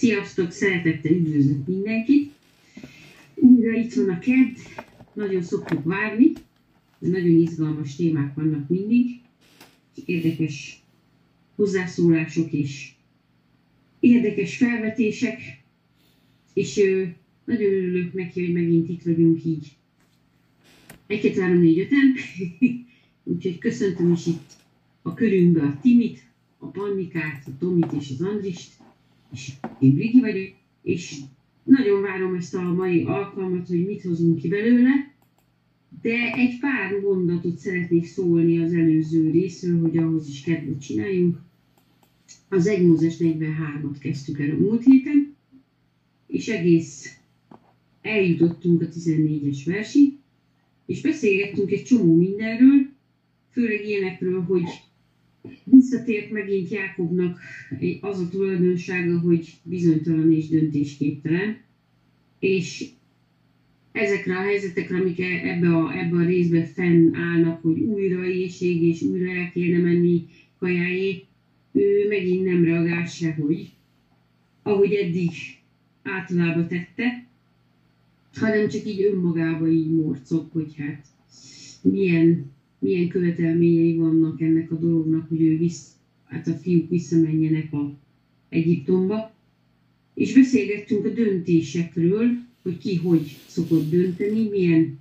Sziasztok, szeretettel üdvözlök mindenkit! Újra itt van a kedd, nagyon szoktuk várni, nagyon izgalmas témák vannak mindig, érdekes hozzászólások és érdekes felvetések, és ö, nagyon örülök neki, hogy megint itt vagyunk így. 1, 2, 3, 4, 5 Úgyhogy köszöntöm is itt a körünkbe a Timit, a Pannikát, a Tomit és az Andrist, és én Brigi vagyok, és nagyon várom ezt a mai alkalmat, hogy mit hozunk ki belőle, de egy pár mondatot szeretnék szólni az előző részről, hogy ahhoz is kedvet csináljunk. Az 1 Mózes 43-at kezdtük el a múlt héten, és egész eljutottunk a 14-es versig, és beszélgettünk egy csomó mindenről, főleg ilyenekről, hogy visszatért megint Jákobnak az a tulajdonsága, hogy bizonytalan és döntésképtelen, és ezekre a helyzetekre, amik e- ebbe a, ebbe a részbe fennállnak, hogy újra éjség és újra el kéne menni kajáé, ő megint nem reagál sehogy, ahogy eddig általában tette, hanem csak így önmagába így morcog, hogy hát milyen, milyen követelményei vannak ennek a dolognak, hogy ő visz, hát a fiúk visszamenjenek a Egyiptomba. És beszélgettünk a döntésekről, hogy ki hogy szokott dönteni, milyen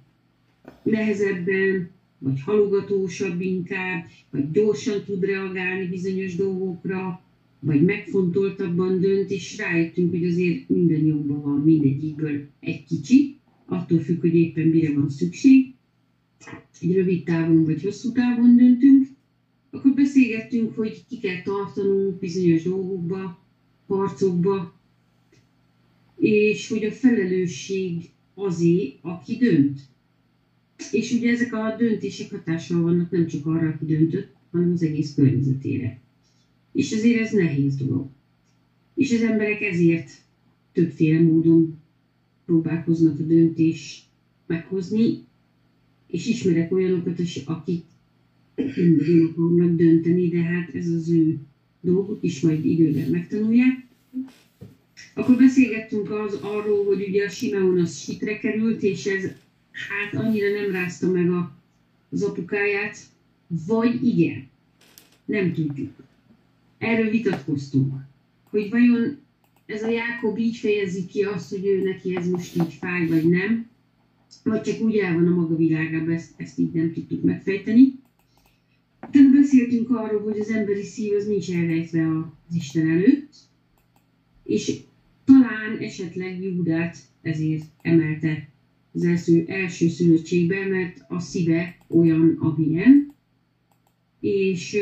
nehezebben, vagy halogatósabb inkább, vagy gyorsan tud reagálni bizonyos dolgokra, vagy megfontoltabban dönt, és rájöttünk, hogy azért minden jobban van mindegyikből egy kicsi, attól függ, hogy éppen mire van szükség. Egy rövid távon vagy hosszú távon döntünk. Akkor beszélgettünk, hogy ki kell tartanunk bizonyos dolgokba, harcokba, és hogy a felelősség azé, aki dönt. És ugye ezek a döntések hatással vannak nem csak arra, aki döntött, hanem az egész környezetére. És azért ez nehéz dolog. És az emberek ezért többféle módon próbálkoznak a döntés meghozni, és ismerek olyanokat, akik mindig akarnak dönteni, de hát ez az ő dolguk is majd időben megtanulják. Akkor beszélgettünk az arról, hogy ugye a Simeon az sitre került, és ez hát annyira nem rázta meg a, az apukáját, vagy igen, nem tudjuk. Erről vitatkoztunk, hogy vajon ez a Jákob így fejezi ki azt, hogy ő neki ez most így fáj, vagy nem, vagy csak úgy el van a maga világában, ezt, ezt így nem tudtuk megfejteni. Utána beszéltünk arról, hogy az emberi szív az nincs elrejtve az Isten előtt, és talán esetleg Júdát ezért emelte az első, első szülöttségbe, mert a szíve olyan, amilyen, és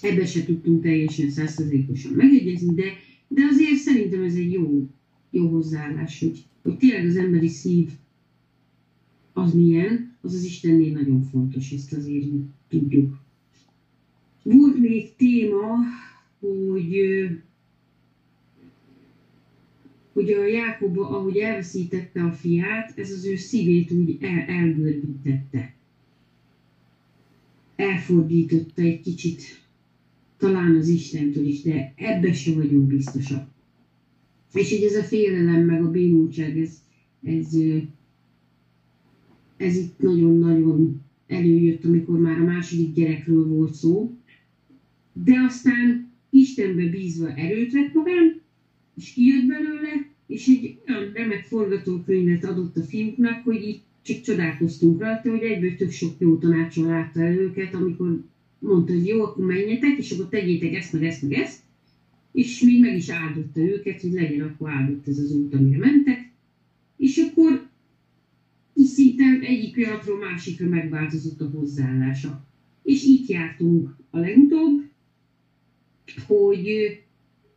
ebbe se tudtunk teljesen százszerzékosan megegyezni, de, de azért szerintem ez egy jó, jó hozzáállás, hogy, hogy tényleg az emberi szív az milyen, az az Istennél nagyon fontos, ezt azért tudjuk. Volt még téma, hogy hogy a Jákob, ahogy elveszítette a fiát, ez az ő szívét úgy el, elgörbítette. Elfordította egy kicsit, talán az Istentől is, de ebbe se vagyunk biztosak. És hogy ez a félelem, meg a bénultság, ez, ez, ez itt nagyon-nagyon előjött, amikor már a második gyerekről volt szó, de aztán Istenbe bízva erőt vett magán, és kijött belőle, és egy olyan remek forgatókönyvet adott a fiúknak, hogy így csak csodálkoztunk rajta, hogy egyből tök sok jó tanácsol látta el őket, amikor mondta, hogy jó, akkor menjetek, és akkor tegyétek ezt, meg ezt, meg ezt, és még meg is áldotta őket, hogy legyen akkor áldott ez az út, amire mentek, és akkor szinte egyik pillanatról másikra megváltozott a hozzáállása. És itt jártunk a legutóbb, hogy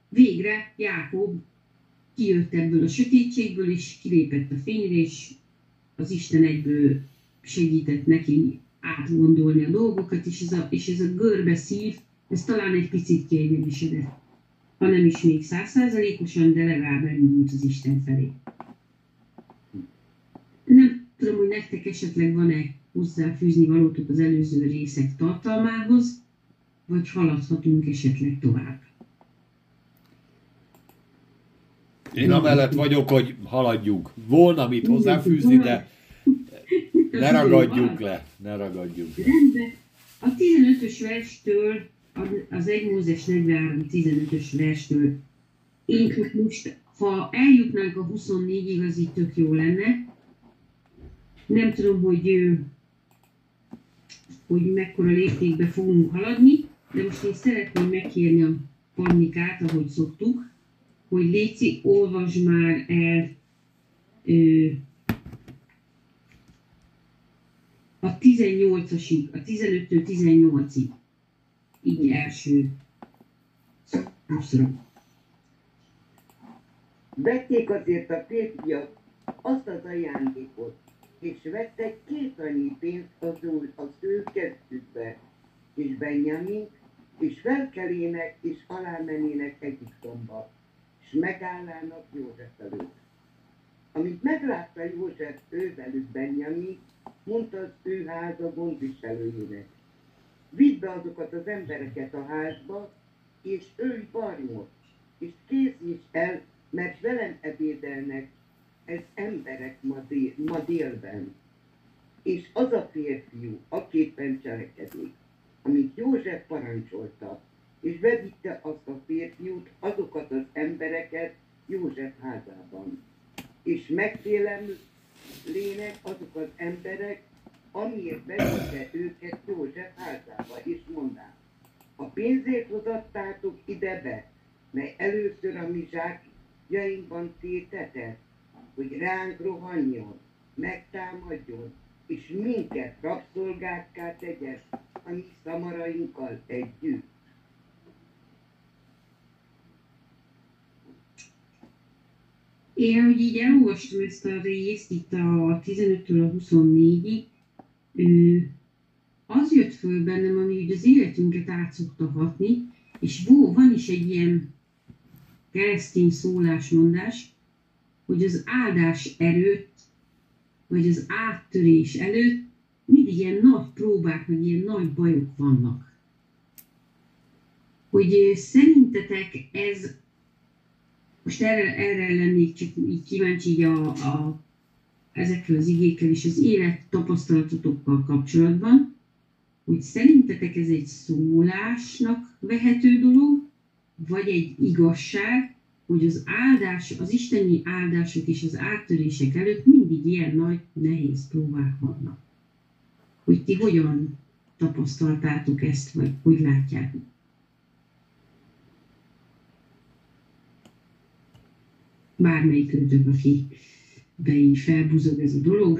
végre Jákob kijött ebből a sötétségből, és kilépett a fényre, és az Isten egyből segített neki átgondolni a dolgokat, és ez a, és ez a görbe szív, ez talán egy picit kiegyenesedett. Ha nem is még százszázalékosan, de legalább elindult az Isten felé. Nem tudom, hogy nektek esetleg van-e hozzáfűzni valótok az előző részek tartalmához, vagy haladhatunk esetleg tovább. Én amellett vagyok, hogy haladjunk. Volna mit hozzáfűzni, de ne ragadjunk le, ne ragadjunk le. Rendben. A 15-ös verstől, az 1 Mózes 43 15-ös verstől, én most, ha eljutnánk a 24-ig, az így tök jó lenne. Nem tudom, hogy, hogy mekkora léptékbe fogunk haladni, de most én szeretném megkérni a Pannikát, ahogy szoktuk, hogy Léci, olvasd már el ö, a 18-asig, a 15-től 18-ig. Így első szakaszra. Vették azért a férfiak azt az ajándékot, és vettek két annyi pénzt az, ő, az ő és Benjamin, és felkelének, és alámenének Egyiptomba, és megállának József előtt. Amit meglátta József ővelük Benjamin, mondta az ő háza gondviselőjének. Vidd be azokat az embereket a házba, és őj barmot, és készíts el, mert velem ebédelnek ez emberek ma, dél, ma délben. És az a férfiú, aképpen cselekedik, amit József parancsolta, és bevitte azt a férfiút, azokat az embereket József házában. És lének azok az emberek, amiért bevitte őket József házába, és mondták, a pénzét hozattátok ide be, mely először a mi zsákjainkban tétetett, hogy ránk rohanjon, megtámadjon, és minket rabszolgákká tegyen a mi szamarainkkal együtt. Én, hogy így elolvastam ezt a részt itt a 15-től a 24-ig, az jött föl bennem, ami az életünket át hatni, és van is egy ilyen keresztény szólásmondás, hogy az áldás előtt, vagy az áttörés előtt mindig ilyen nagy próbák, meg ilyen nagy bajok vannak. Hogy szerintetek ez, most erre, erre lennék csak így kíváncsi így a, a, ezekkel az igékkel és az élet tapasztalatotokkal kapcsolatban, hogy szerintetek ez egy szólásnak vehető dolog, vagy egy igazság, hogy az áldás, az isteni áldások és az áttörések előtt mindig ilyen nagy, nehéz próbák vannak. Hogy ti hogyan tapasztaltátok ezt, vagy hogy látjátok? Bármelyik őtök, aki be így felbuzog ez a dolog.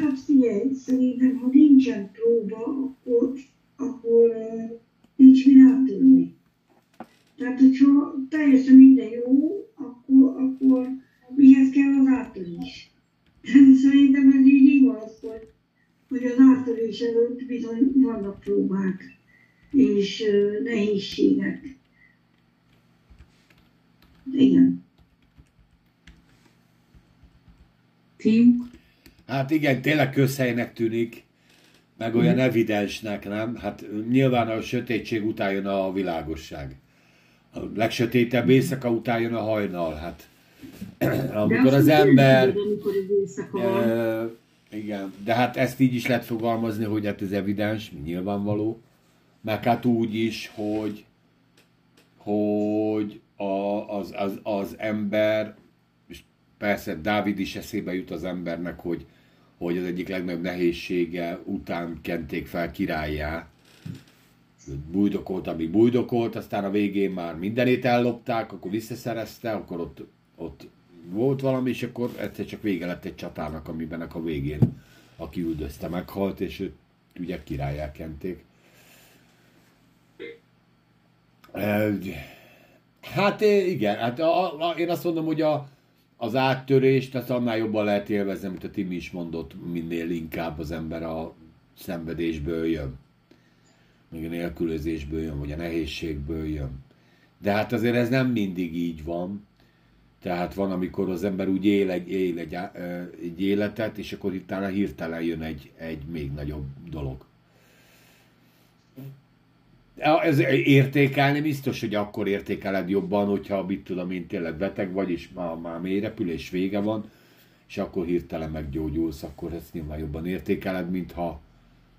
Hát figyelj, szerintem, ha nincsen próba, akkor, akkor nincs mi rátudni. Tehát, hogyha teljesen minden jó, akkor, akkor mihez kell az áttörés? Szerintem ez így igaz, hogy, hogy az áttörés előtt bizony vannak próbák és nehézségek. Igen. Fiúk? Hát igen, tényleg közhelynek tűnik, meg olyan evidensnek, nem? Hát nyilván a sötétség után jön a világosság. A legsötétebb éjszaka után jön a hajnal, hát. Amikor az ember... igen, de hát ezt így is lehet fogalmazni, hogy hát ez evidens, nyilvánvaló, meg hát úgy is, hogy hogy a, az, az, az ember, persze Dávid is eszébe jut az embernek, hogy, hogy az egyik legnagyobb nehézsége után kenték fel királyá, bújdokolt, ami bújdokolt, aztán a végén már mindenét ellopták, akkor visszaszerezte, akkor ott, ott volt valami, és akkor egyszer csak vége lett egy csatának, amiben a végén, aki üldözte, meghalt, és őt ugye királyá kenték. Hát igen, hát a, a, én azt mondom, hogy a, az áttörést azt annál jobban lehet élvezni, mint a Timi is mondott, minél inkább az ember a szenvedésből jön még a nélkülözésből jön, vagy a nehézségből jön. De hát azért ez nem mindig így van. Tehát van, amikor az ember úgy él egy, él egy, egy életet, és akkor itt hirtelen jön egy, egy még nagyobb dolog. Ez értékelni biztos, hogy akkor értékeled jobban, hogyha mit tudom én tényleg beteg vagy, és már, már mélyrepülés vége van, és akkor hirtelen meggyógyulsz, akkor ezt nyilván jobban értékeled, mint ha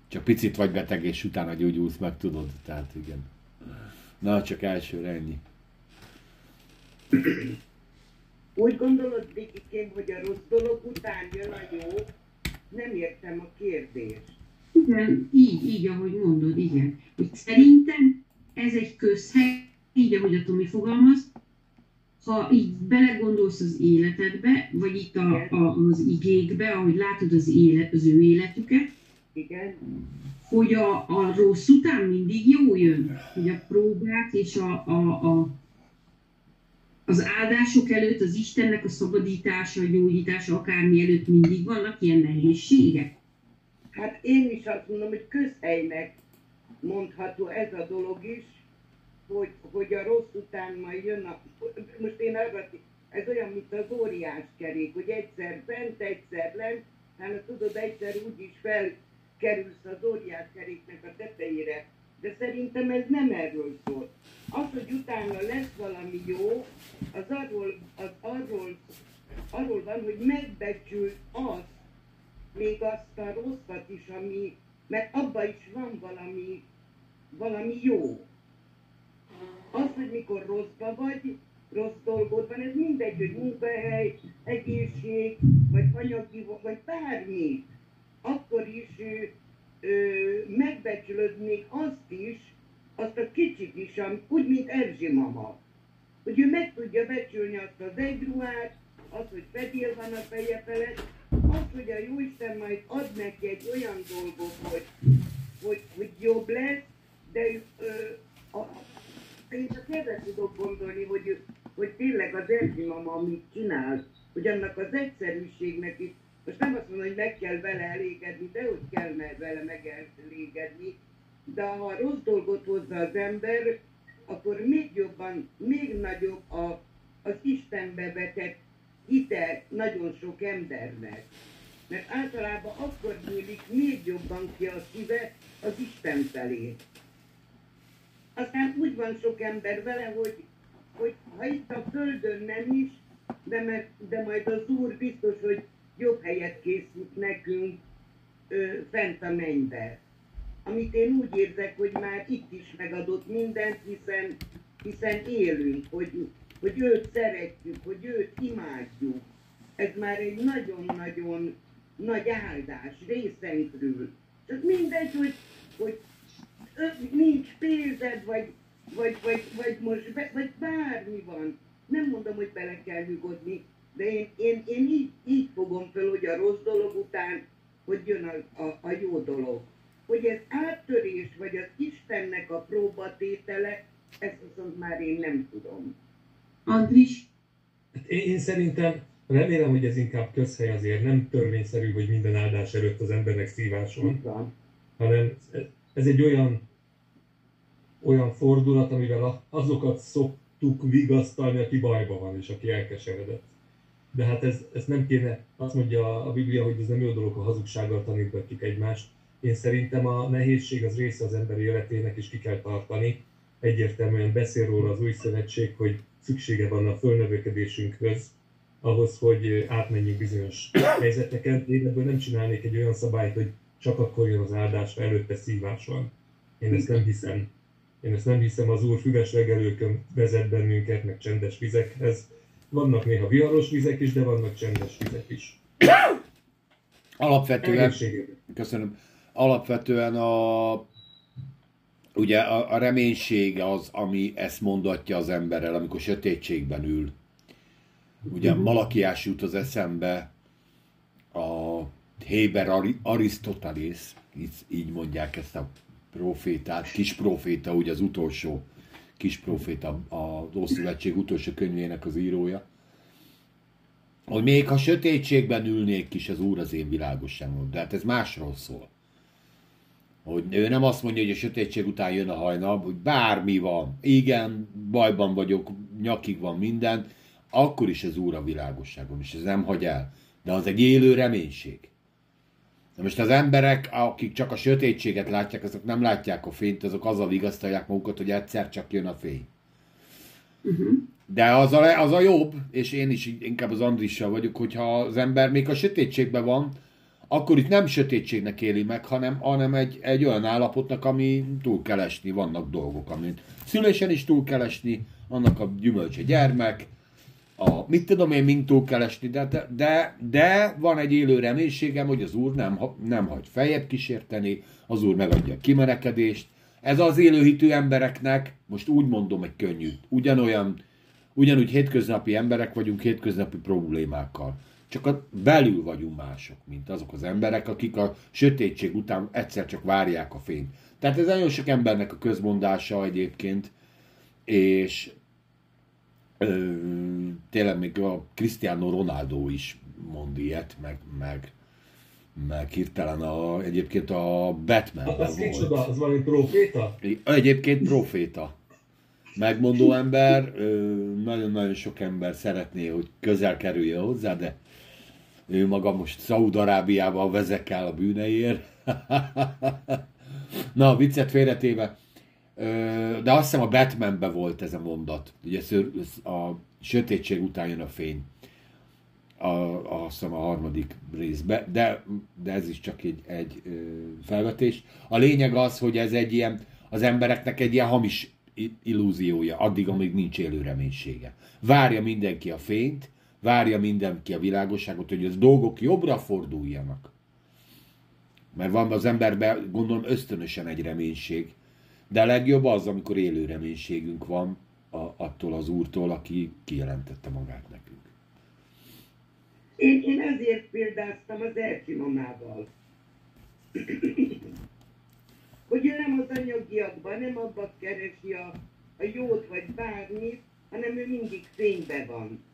csak picit vagy beteg, és utána gyógyulsz meg, tudod, tehát igen. Na, csak elsőre ennyi. Úgy gondolod, Vikikém, hogy a rossz dolog után jön a jó? Nem értem a kérdést. Igen, így, így, ahogy mondod, igen. Hogy szerintem ez egy közhely, így, ahogy a Tomi fogalmaz, ha így belegondolsz az életedbe, vagy itt a, a, az igékbe, ahogy látod az, élet, az ő életüket, Igen? hogy a, a rossz után mindig jó jön, hogy a próbák és a, a, a, az áldások előtt, az Istennek a szabadítása, a gyógyítása, akármi előtt mindig vannak ilyen nehézségek. Hát én is azt mondom, hogy közhelynek mondható ez a dolog is, hogy, hogy a rossz után majd jön a... Most én arra, ez olyan, mint az óriás kerék, hogy egyszer bent, egyszer lent, hát tudod, egyszer úgy is felkerülsz az óriás keréknek a tetejére. De szerintem ez nem erről szól. Az, hogy utána lesz valami jó, az arról, az arról, arról van, hogy megbecsül azt, még azt a rosszat is, ami, mert abban is van valami, valami jó. Az, hogy mikor rosszba vagy, rossz dolgod van, ez mindegy, hogy munkahely, egészség, vagy anyagi, vagy bármi. Akkor is ö, ö, megbecsülöd még azt is, azt a kicsit is, am- úgy, mint Erzsi mama. Hogy ő meg tudja becsülni azt az egy ruhát, az, hogy fedél van a feje felett, az, hogy a Jóisten majd ad neki egy olyan dolgot, hogy, hogy, hogy jobb lesz, de ő, ö, a, én csak erre tudok gondolni, hogy, hogy tényleg az Erzsi mama, amit csinál, hogy annak az egyszerűségnek is, most nem azt mondom, hogy meg kell vele elégedni, de hogy kell vele megelégedni, de ha rossz dolgot hozza az ember, akkor még jobban, még nagyobb a, az Istenbe vetett hite nagyon sok embernek. Mert általában akkor nyílik még jobban ki a szíve az Isten felé. Aztán úgy van sok ember vele, hogy, hogy ha itt a földön nem is, de, mert, de majd az Úr biztos, hogy jobb helyet készít nekünk ö, fent a mennybe. Amit én úgy érzek, hogy már itt is megadott mindent, hiszen, hiszen élünk, hogy, hogy őt szeretjük, hogy őt imádjuk. Ez már egy nagyon-nagyon nagy áldás részeinkről. Csak mindegy, hogy, hogy nincs pénzed, vagy, vagy, vagy, vagy most vagy bármi van. Nem mondom, hogy bele kell nyugodni, de én, én, én így, így fogom fel, hogy a rossz dolog után, hogy jön a, a, a jó dolog. Hogy ez áttörés, vagy az Istennek a próbatétele, ezt viszont már én nem tudom. Andris, Hát Én, én szerintem remélem, hogy ez inkább közhely azért, nem törvényszerű, hogy minden áldás előtt az embernek szívás van, hanem ez- egy olyan, olyan fordulat, amivel azokat szoktuk vigasztalni, aki bajban van és aki elkeseredett. De hát ez, ez nem kéne, azt mondja a Biblia, hogy ez nem jó dolog, ha hazugsággal tanítgatjuk egymást. Én szerintem a nehézség az része az emberi életének, és ki kell tartani. Egyértelműen beszél róla az új szövetség, hogy szüksége van a fölnövekedésünkhöz, ahhoz, hogy átmenjünk bizonyos helyzeteken. Én ebből nem csinálnék egy olyan szabályt, hogy csak akkor jön az áldás, ha előtte szívás van. Én ezt nem hiszem. Én ezt nem hiszem, az Úr füves legelőkön vezet bennünket, meg csendes vizekhez. Vannak néha viharos vizek is, de vannak csendes vizek is. Alapvetően, köszönöm, alapvetően a, ugye a, a reménység az, ami ezt mondatja az emberrel, amikor sötétségben ül. Ugye Malakiás jut az eszembe, a Héber Ari- Arisztotelész, így, így mondják ezt a profétát, kis proféta, ugye az utolsó kis proféta, az Ószövetség utolsó könyvének az írója, hogy még ha sötétségben ülnék is, az Úr az én világosságom. De hát ez másról szól. Hogy ő nem azt mondja, hogy a sötétség után jön a hajnal, hogy bármi van, igen, bajban vagyok, nyakig van minden, akkor is az Úr a világosságom, és ez nem hagy el. De az egy élő reménység. Na most az emberek, akik csak a sötétséget látják, azok nem látják a fényt, azok azzal vigasztalják magukat, hogy egyszer csak jön a fény. Uh-huh. De az a, az a jobb, és én is inkább az Andrissal vagyok, hogyha az ember még a sötétségben van, akkor itt nem sötétségnek éli meg, hanem, hanem egy, egy olyan állapotnak, ami túl kell esni, vannak dolgok, amit szülésen is túl kell esni, annak a gyümölcse gyermek, a, mit tudom én, mind túl kell esni, de, de, de van egy élő reménységem, hogy az Úr nem, nem hagy feljebb kísérteni, az Úr megadja a kimenekedést. Ez az élőhitű embereknek, most úgy mondom, egy könnyű, ugyanolyan, ugyanúgy hétköznapi emberek vagyunk hétköznapi problémákkal. Csak a belül vagyunk mások, mint azok az emberek, akik a sötétség után egyszer csak várják a fényt. Tehát ez nagyon sok embernek a közmondása egyébként, és ö, tényleg még a Cristiano Ronaldo is mond ilyet, meg, meg, meg hirtelen a, egyébként a batman hát, az volt. Az valami proféta? Egyébként proféta. Megmondó ember, nagyon-nagyon sok ember szeretné, hogy közel kerülje hozzá, de ő maga most Szaúd-Arábiával vezekel a bűneiért. Na, viccet félretéve, de azt hiszem a Batmanbe volt ez a mondat. Ugye a sötétség után jön a fény. A, azt hiszem a harmadik részbe, de, de ez is csak egy, egy felvetés. A lényeg az, hogy ez egy ilyen, az embereknek egy ilyen hamis illúziója, addig, amíg nincs élő reménysége. Várja mindenki a fényt, várja mindenki a világosságot, hogy az dolgok jobbra forduljanak. Mert van az emberben, gondolom, ösztönösen egy reménység, de a legjobb az, amikor élő reménységünk van a, attól az úrtól, aki kijelentette magát nekünk. Én, én ezért példáztam az Erki mamával. hogy ő nem az anyagiakban, nem abban keresi a, a jót vagy bármit, hanem ő mindig fénybe van.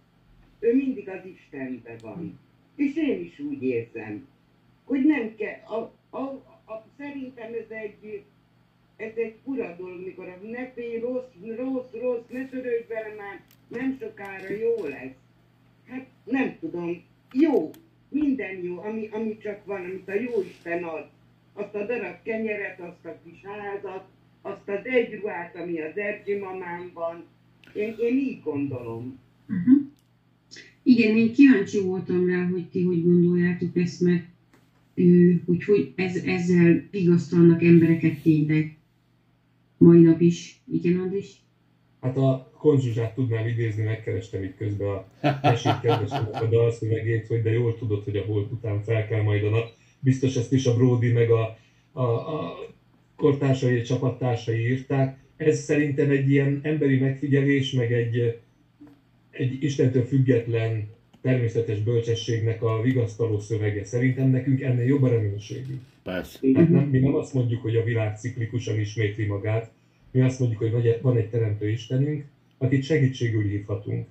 Ő mindig az Istenbe van. És én is úgy érzem, hogy nem kell, a, a, a, szerintem ez egy ez egy fura dolog, mikor a ne félj, rossz, rossz, rossz, ne törődj vele már, nem sokára jó lesz. Hát nem tudom, jó, minden jó, ami, ami csak van, amit a jó Isten ad. Azt a darab kenyeret, azt a kis házat, azt az egy ruhát, ami az Erzsi mamám van. Én, én így gondolom. Uh-huh. Igen, én kíváncsi voltam rá, hogy ti hogy gondoljátok ezt, mert hogy, hogy ez, ezzel vigasztalnak embereket tényleg mai nap is. Igen, Andris? Hát a konzsuzsát tudnám idézni, megkerestem itt közben a mesét kedvesének a dalszövegét, hogy de jól tudod, hogy a hold után fel kell majd a nap. Biztos ezt is a Brody meg a, a, a kortársai, a csapattársai írták. Ez szerintem egy ilyen emberi megfigyelés, meg egy, egy Istentől független természetes bölcsességnek a vigasztaló szövege. Szerintem nekünk ennél jobb a reménységünk. Persze. Hát nem, mi nem azt mondjuk, hogy a világ ciklikusan ismétli magát, mi azt mondjuk, hogy van egy teremtő Istenünk, akit segítségül hívhatunk.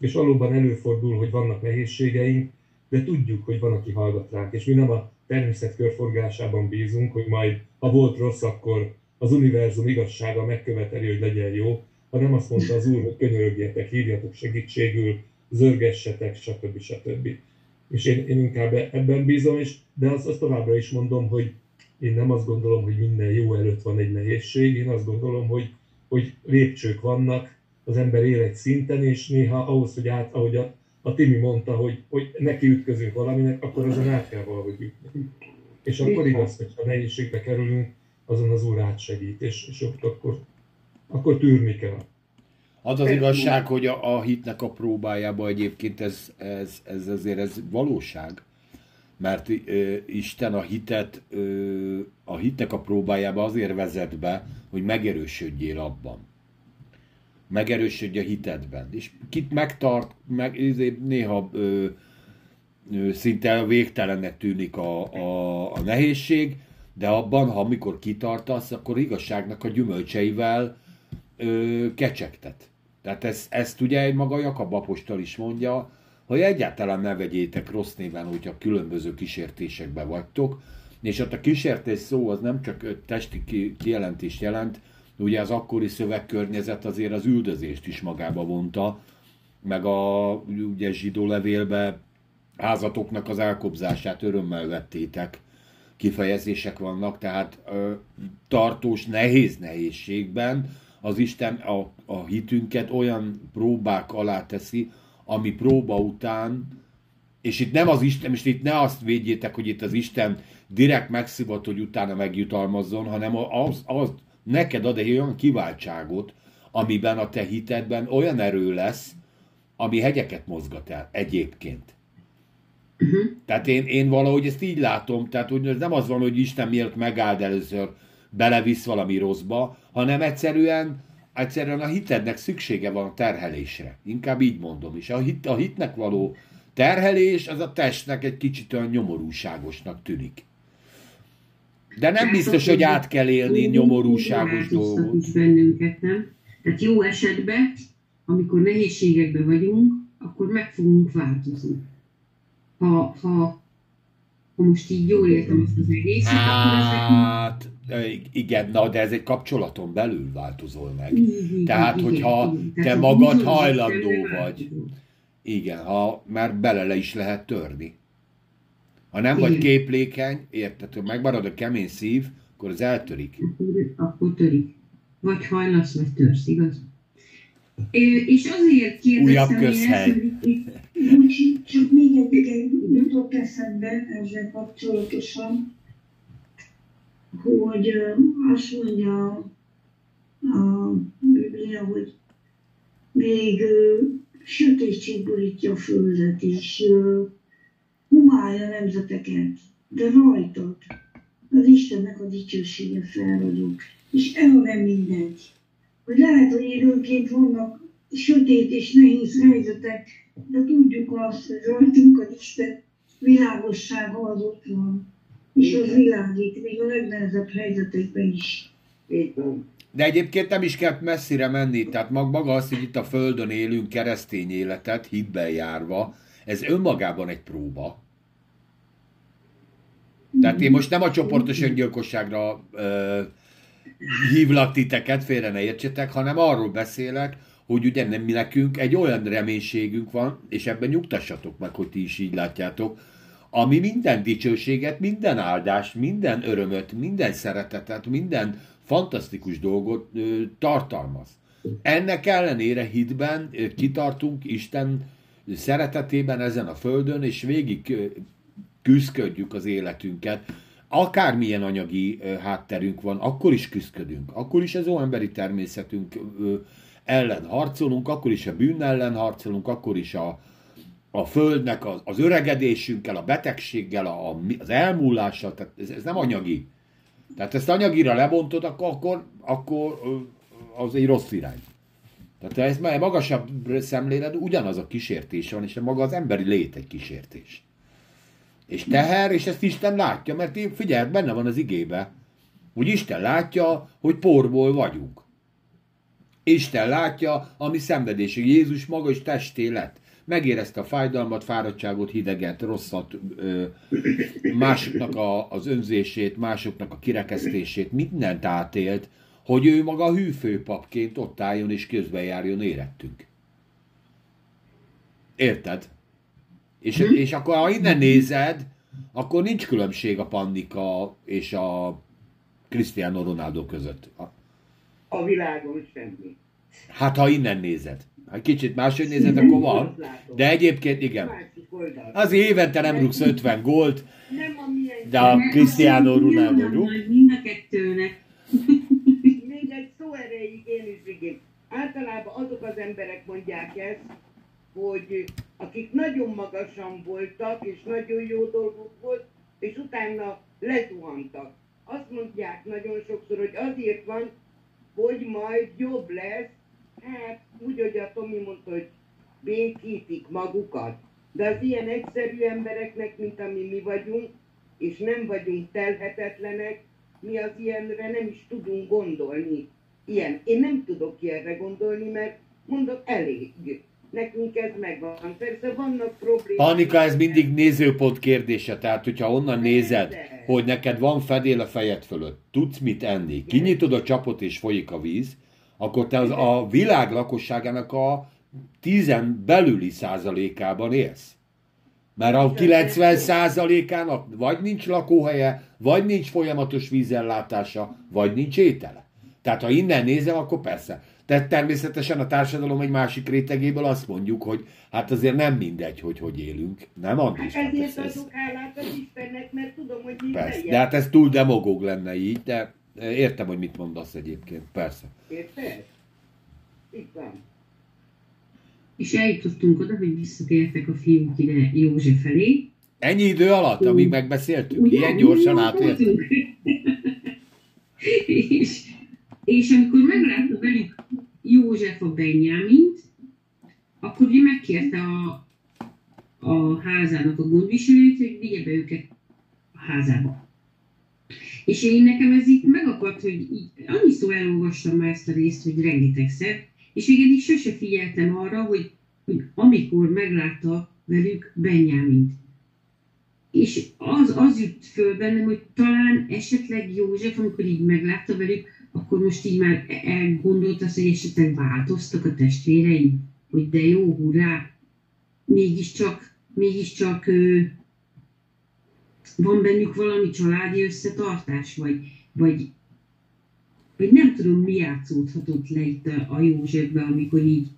És valóban előfordul, hogy vannak nehézségeink, de tudjuk, hogy van, aki hallgat ránk. És mi nem a természet körforgásában bízunk, hogy majd, ha volt rossz, akkor az univerzum igazsága megköveteli, hogy legyen jó, hanem azt mondta az Úr, hogy könyörögjetek, hívjatok segítségül, zörgessetek, stb. stb. És én, én inkább ebben bízom, és, de azt, azt továbbra is mondom, hogy én nem azt gondolom, hogy minden jó előtt van egy nehézség, én azt gondolom, hogy, hogy lépcsők vannak, az ember él egy szinten, és néha ahhoz, hogy át, ahogy a, a Timi mondta, hogy, hogy neki ütközünk valaminek, akkor azon át kell valahogy ütni. És akkor igaz, hogy ha nehézségbe kerülünk, azon az úr átsegít, és, és akkor, akkor tűrni kell. Az az igazság, hogy a, a hitnek a próbájában egyébként ez, ez, ez azért ez valóság. Mert ö, Isten a hitet, ö, a hitnek a próbájába azért vezet be, hogy megerősödjél abban. Megerősödj a hitedben. És kit megtart, meg, néha ö, ö, szinte végtelennek tűnik a, a, a nehézség, de abban, ha amikor kitartasz, akkor igazságnak a gyümölcseivel ö, kecsegtet. Tehát ezt, ezt ugye maga Jakab apostol is mondja, hogy egyáltalán ne vegyétek rossz néven, hogyha különböző kísértésekbe vagytok, és ott a kísértés szó az nem csak testi kijelentést jelent, ugye az akkori szövegkörnyezet azért az üldözést is magába vonta, meg a ugye zsidó levélbe házatoknak az elkobzását örömmel vettétek, kifejezések vannak, tehát ö, tartós, nehéz nehézségben az Isten a, a hitünket olyan próbák alá teszi, ami próba után, és itt nem az Isten, és itt ne azt védjétek, hogy itt az Isten direkt megszívott, hogy utána megjutalmazzon, hanem az, az neked ad egy olyan kiváltságot, amiben a te hitedben olyan erő lesz, ami hegyeket mozgat el egyébként. Uh-huh. Tehát én, én valahogy ezt így látom, tehát hogy nem az van, hogy Isten miért megáld először, belevisz valami rosszba, hanem egyszerűen, egyszerűen a hitednek szüksége van a terhelésre. Inkább így mondom is. A, hit, a hitnek való terhelés az a testnek egy kicsit olyan nyomorúságosnak tűnik. De nem biztos, hogy át kell élni nyomorúságos dolgot. bennünket, nem? Tehát jó esetben, amikor nehézségekben vagyunk, akkor meg fogunk változni. Ha, ha, ha most így jól értem ezt az egészet, hát, igen, na, de ez egy kapcsolaton belül változol meg. Igen, Tehát, igen, hogyha igen. te Tehát magad hajlandó vagy. Igen, ha már bele is lehet törni. Ha nem Igen. vagy képlékeny, érted, hogy megmarad a kemény szív, akkor az eltörik. Akkor, akkor törik. Vagy hajlasz, vagy törsz, igaz? És azért kérdeztem Újabb közhely. én ezt, csak még egy jutott eszembe ezzel kapcsolatosan, hogy azt mondja a Biblia, hogy még sötétség borítja a földet, és humálja nemzeteket, de rajtad az Istennek a dicsősége felragyog. És ez a nem mindegy. Hogy lehet, hogy időnként vannak sötét és nehéz helyzetek, de tudjuk azt, hogy rajtunk az Isten világossága az ott van. És az világít, még a legnehezebb helyzetekben is. De egyébként nem is kell messzire menni, tehát maga az, hogy itt a Földön élünk keresztény életet, hitben járva, ez önmagában egy próba. Tehát én most nem a csoportos öngyilkosságra ö, hívlak titeket, félre ne értsetek, hanem arról beszélek, hogy ugye nem mi nekünk egy olyan reménységünk van, és ebben nyugtassatok meg, hogy ti is így látjátok, ami minden dicsőséget, minden áldást, minden örömöt, minden szeretetet, minden fantasztikus dolgot ö, tartalmaz. Ennek ellenére hitben ö, kitartunk Isten szeretetében ezen a földön, és végig küzdködjük az életünket, akármilyen anyagi hátterünk van, akkor is küzdködünk, akkor is az emberi természetünk ellen harcolunk, akkor is a bűn ellen harcolunk, akkor is a, a földnek az, az öregedésünkkel, a betegséggel, a, az elmúlással, tehát ez, ez nem anyagi. Tehát ezt anyagira lebontod, akkor, akkor, akkor az egy rossz irány. Tehát ez már magasabb szemléled, ugyanaz a kísértés van, és maga az emberi lét egy kísértés. És teher, és ezt Isten látja, mert én figyelj, benne van az igébe, hogy Isten látja, hogy porból vagyunk. Isten látja, ami szenvedésig. Jézus maga is testé lett. Megérezte a fájdalmat, fáradtságot, hideget, rosszat, másoknak a, az önzését, másoknak a kirekesztését, mindent átélt, hogy ő maga hűfőpapként ott álljon és közbejárjon érettünk. Érted? És, hm? és akkor, ha innen nézed, akkor nincs különbség a Pannika és a Cristiano Ronaldo között. A világon semmi. Hát, ha innen nézed. Ha kicsit máshogy nézed, akkor van. De egyébként igen. Az évente nem rúgsz 50 gólt, de a Cristiano Ronaldo rúg. Mind a kettőnek. Még egy szó erejéig én is igen. Általában azok az emberek mondják ezt, hogy akik nagyon magasan voltak, és nagyon jó dolguk volt, és utána lezuhantak. Azt mondják nagyon sokszor, hogy azért van, hogy majd jobb lesz, hát úgy, hogy a Tomi mondta, hogy békítik magukat. De az ilyen egyszerű embereknek, mint ami mi vagyunk, és nem vagyunk telhetetlenek, mi az ilyenre nem is tudunk gondolni. Ilyen. Én nem tudok ilyenre gondolni, mert mondok, elég nekünk ez megvan. Persze vannak problémák. Annika, ez mindig nézőpont kérdése, tehát hogyha onnan nézed, hogy neked van fedél a fejed fölött, tudsz mit enni, kinyitod a csapot és folyik a víz, akkor te az a világ lakosságának a tizen belüli százalékában élsz. Mert a 90%-ának vagy nincs lakóhelye, vagy nincs folyamatos vízellátása, vagy nincs étele. Tehát ha innen nézem, akkor persze. Tehát természetesen a társadalom egy másik rétegéből azt mondjuk, hogy hát azért nem mindegy, hogy hogy élünk. Nem, Andris? Hát Hát ezért ez, ez, adok hálát az Istennek, mert tudom, hogy mi persze. De hát ez túl demagóg lenne így, de értem, hogy mit mondasz egyébként. Persze. Érted? Itt van. És eljutottunk oda, hogy visszatértek a fiúk ide József felé. Ennyi idő alatt, amíg megbeszéltük? Ugye? Ilyen gyorsan átértünk? és, és amikor meglátta velük József a Benyámint, akkor ugye megkérte a, a házának a gondviselőt, hogy vigye be őket a házába. És én nekem ez itt megakadt, hogy így, annyiszor elolvastam már ezt a részt, hogy rengetegszer, és még eddig sose figyeltem arra, hogy, hogy amikor meglátta velük Benyámint. És az, az jut föl bennem, hogy talán esetleg József, amikor így meglátta velük, akkor most így már elgondolt azt, hogy esetleg változtak a testvéreim, hogy de jó, hurrá, mégiscsak, mégiscsak van bennük valami családi összetartás, vagy, vagy, vagy nem tudom, mi játszódhatott le itt a, a Józsefbe, amikor így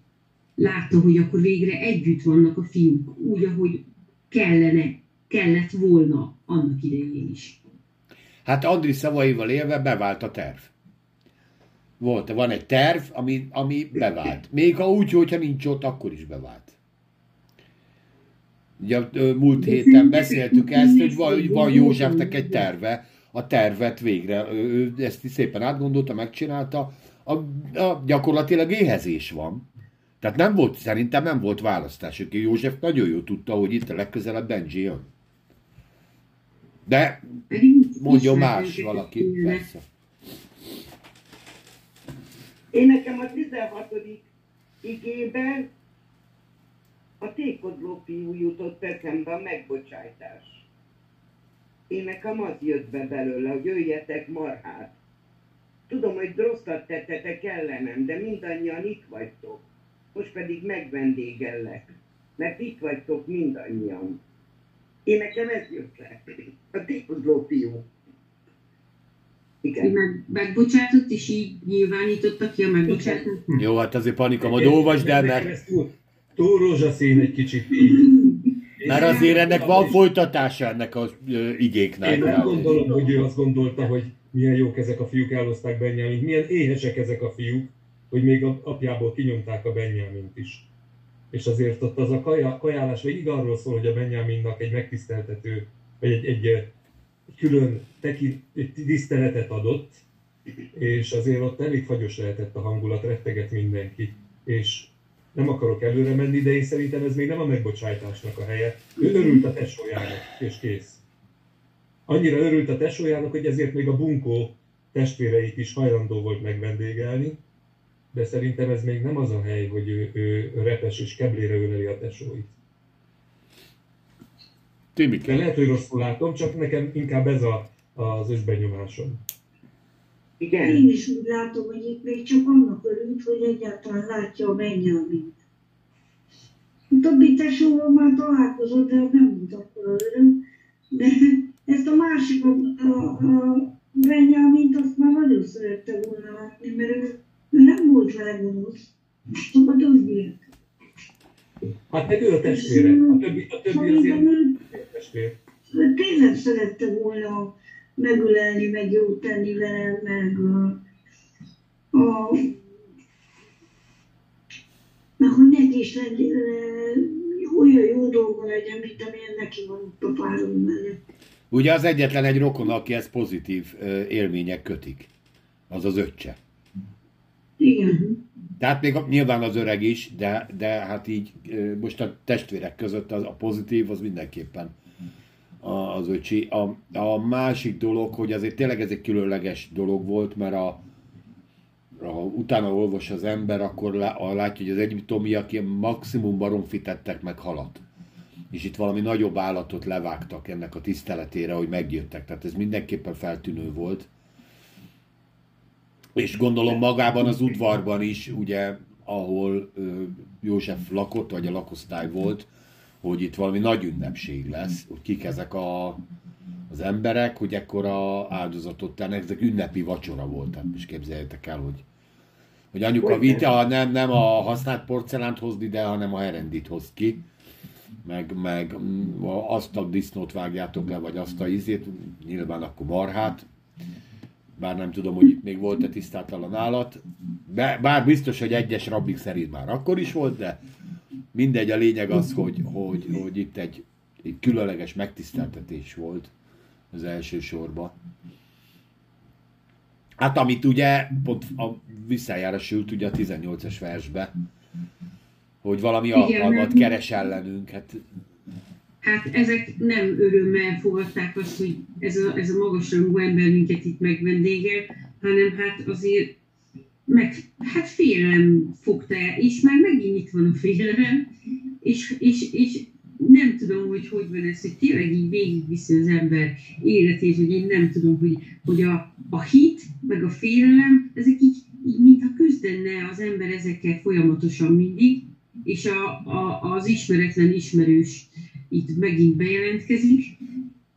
látta, hogy akkor végre együtt vannak a fiúk, úgy, ahogy kellene, kellett volna annak idején is. Hát Andris szavaival élve bevált a terv. Volt, van egy terv, ami, ami bevált. Még ha úgy, hogyha nincs ott, akkor is bevált. Ugye múlt héten beszéltük ezt, hogy van, van Józsefnek egy terve, a tervet végre, ő, ezt szépen átgondolta, megcsinálta, a, a, gyakorlatilag éhezés van. Tehát nem volt, szerintem nem volt választás. József nagyon jól tudta, hogy itt a legközelebb Benji jön. De mondjon más valaki, persze. Én nekem a 16. igében a tékodló fiú jutott eszembe a megbocsájtás. Én nekem az jött be belőle, hogy jöjjetek marhát. Tudom, hogy rosszat tettetek ellenem, de mindannyian itt vagytok. Most pedig megvendégellek, mert itt vagytok mindannyian. Én nekem ez jött le. A tékodló fiú. Igen. meg megbocsátott, és így nyilvánította ki a megbocsátást. Jó, hát azért panika, majd olvasd el, mert, túl, rózsaszín egy kicsit így. mert azért ennek van folytatása ennek az ö, igéknek. Én nem gondolom, hogy ő azt gondolta, hogy milyen jók ezek a fiúk, elhozták Benjamint, milyen éhesek ezek a fiúk, hogy még a apjából kinyomták a Benjamint is. És azért ott az a kaja, kajálás végig arról szól, hogy a Benjaminnak egy megtiszteltető, vagy egy, egy, egy külön teki, egy tiszteletet adott, és azért ott elég fagyos lehetett a hangulat, retteget mindenki. És nem akarok előre menni, de én szerintem ez még nem a megbocsájtásnak a helye. Ő örült a tesójának, és kész. Annyira örült a tesójának, hogy ezért még a bunkó testvéreit is hajlandó volt megvendégelni, de szerintem ez még nem az a hely, hogy ő, ő repes és keblére öleli a tesóit. De Timike. lehet, hogy rosszul látom, csak nekem inkább ez a, az összbenyomásom. Igen. Én is úgy látom, hogy itt még csak annak örült, hogy egyáltalán látja a Benjamin. A többi tesóval már találkozott, de nem volt akkor öröm. De ezt a másik, a, a, a Benjamint azt már nagyon szerette volna látni, mert ő, ő nem volt vele gonosz. Csak a többiek. Hát meg ő a testvére, a többi, a többi azért ő testvér. ő tényleg szerette volna megölelni, meg jót tenni vele, meg a, meg hogy neki is legyen, olyan jó dolga legyen, mint amilyen neki van ott a párom mellett. Ugye az egyetlen egy rokon, aki ezt pozitív élmények kötik. Az az öccse. Igen. Tehát még nyilván az öreg is, de, de hát így most a testvérek között az, a pozitív az mindenképpen az öcsi. A, a másik dolog, hogy azért tényleg ez egy különleges dolog volt, mert a, a utána olvas az ember, akkor látja, hogy az egyiptomiak ilyen maximum baromfi tettek meg halat. És itt valami nagyobb állatot levágtak ennek a tiszteletére, hogy megjöttek. Tehát ez mindenképpen feltűnő volt. És gondolom magában az udvarban is, ugye, ahol József lakott, vagy a lakosztály volt, hogy itt valami nagy ünnepség lesz, hogy kik ezek a, az emberek, hogy ekkora áldozatot tennek, ezek ünnepi vacsora volt, tehát most képzeljétek el, hogy, hogy anyuka vita nem, nem a használt porcelánt hoz ide, hanem a herendit hoz ki, meg, meg mm, azt a disznót vágjátok le, vagy azt a izét, nyilván akkor marhát, bár nem tudom, hogy itt még volt-e tisztátalan állat, bár biztos, hogy egyes rabbik szerint már akkor is volt, de mindegy, a lényeg az, hogy, hogy, hogy itt egy, egy különleges megtiszteltetés volt az első sorban. Hát amit ugye pont a visszájára sült ugye a 18-es versbe, hogy valami Igen, alkalmat nem. keres ellenünk. Hát... hát ezek nem örömmel fogadták azt, hogy ez a, ez a magas rangú ember minket itt megvendégel, hanem hát azért meg, hát félelem fogta el, és már megint itt van a félelem, és, és, és nem tudom, hogy hogy van ez, hogy tényleg így végigviszi az ember életét, hogy én nem tudom, hogy, hogy a, a hit, meg a félelem, ezek így, így mintha küzdenne az ember ezekkel folyamatosan mindig, és a, a, az ismeretlen ismerős itt megint bejelentkezik,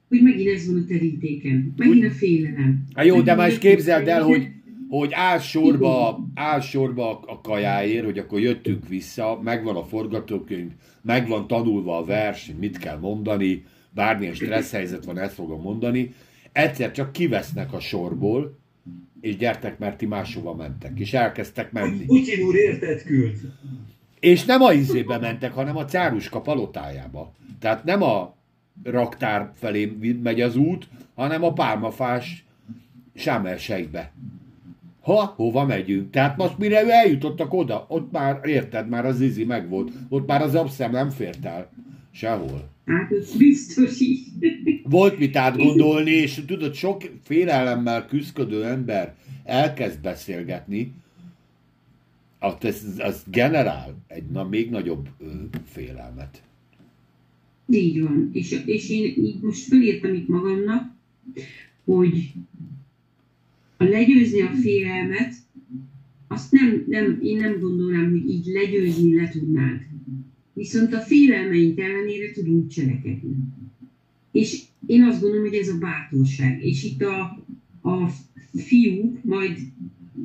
hogy megint ez van a terítéken, megint a félelem. Hát jó, de már képzeld el, hogy hogy áll sorba, áll sorba a kajáért, hogy akkor jöttünk vissza, megvan a forgatókönyv, megvan tanulva a vers, mit kell mondani, bármilyen stressz helyzet van, ezt fogom mondani. Egyszer csak kivesznek a sorból, és gyertek, mert ti máshova mentek, és elkezdtek menni. Putyin úr érted küld. És nem a izébe mentek, hanem a cáruska palotájába. Tehát nem a raktár felé megy az út, hanem a pálmafás sámelsejbe. Ha, hova megyünk? Tehát most mire eljutottak oda, ott már, érted, már az izi megvolt. Ott már az abszem nem fért el. Sehol. Hát ez biztos. Volt mit átgondolni, és tudod, sok félelemmel küzdködő ember elkezd beszélgetni, az, az generál egy na, még nagyobb ö, félelmet. Így van. És, és én így most felírtam itt magamnak, hogy a legyőzni a félelmet, azt nem, nem, én nem gondolnám, hogy így legyőzni le tudnánk. Viszont a félelmeink ellenére tudunk cselekedni. És én azt gondolom, hogy ez a bátorság. És itt a, a fiúk majd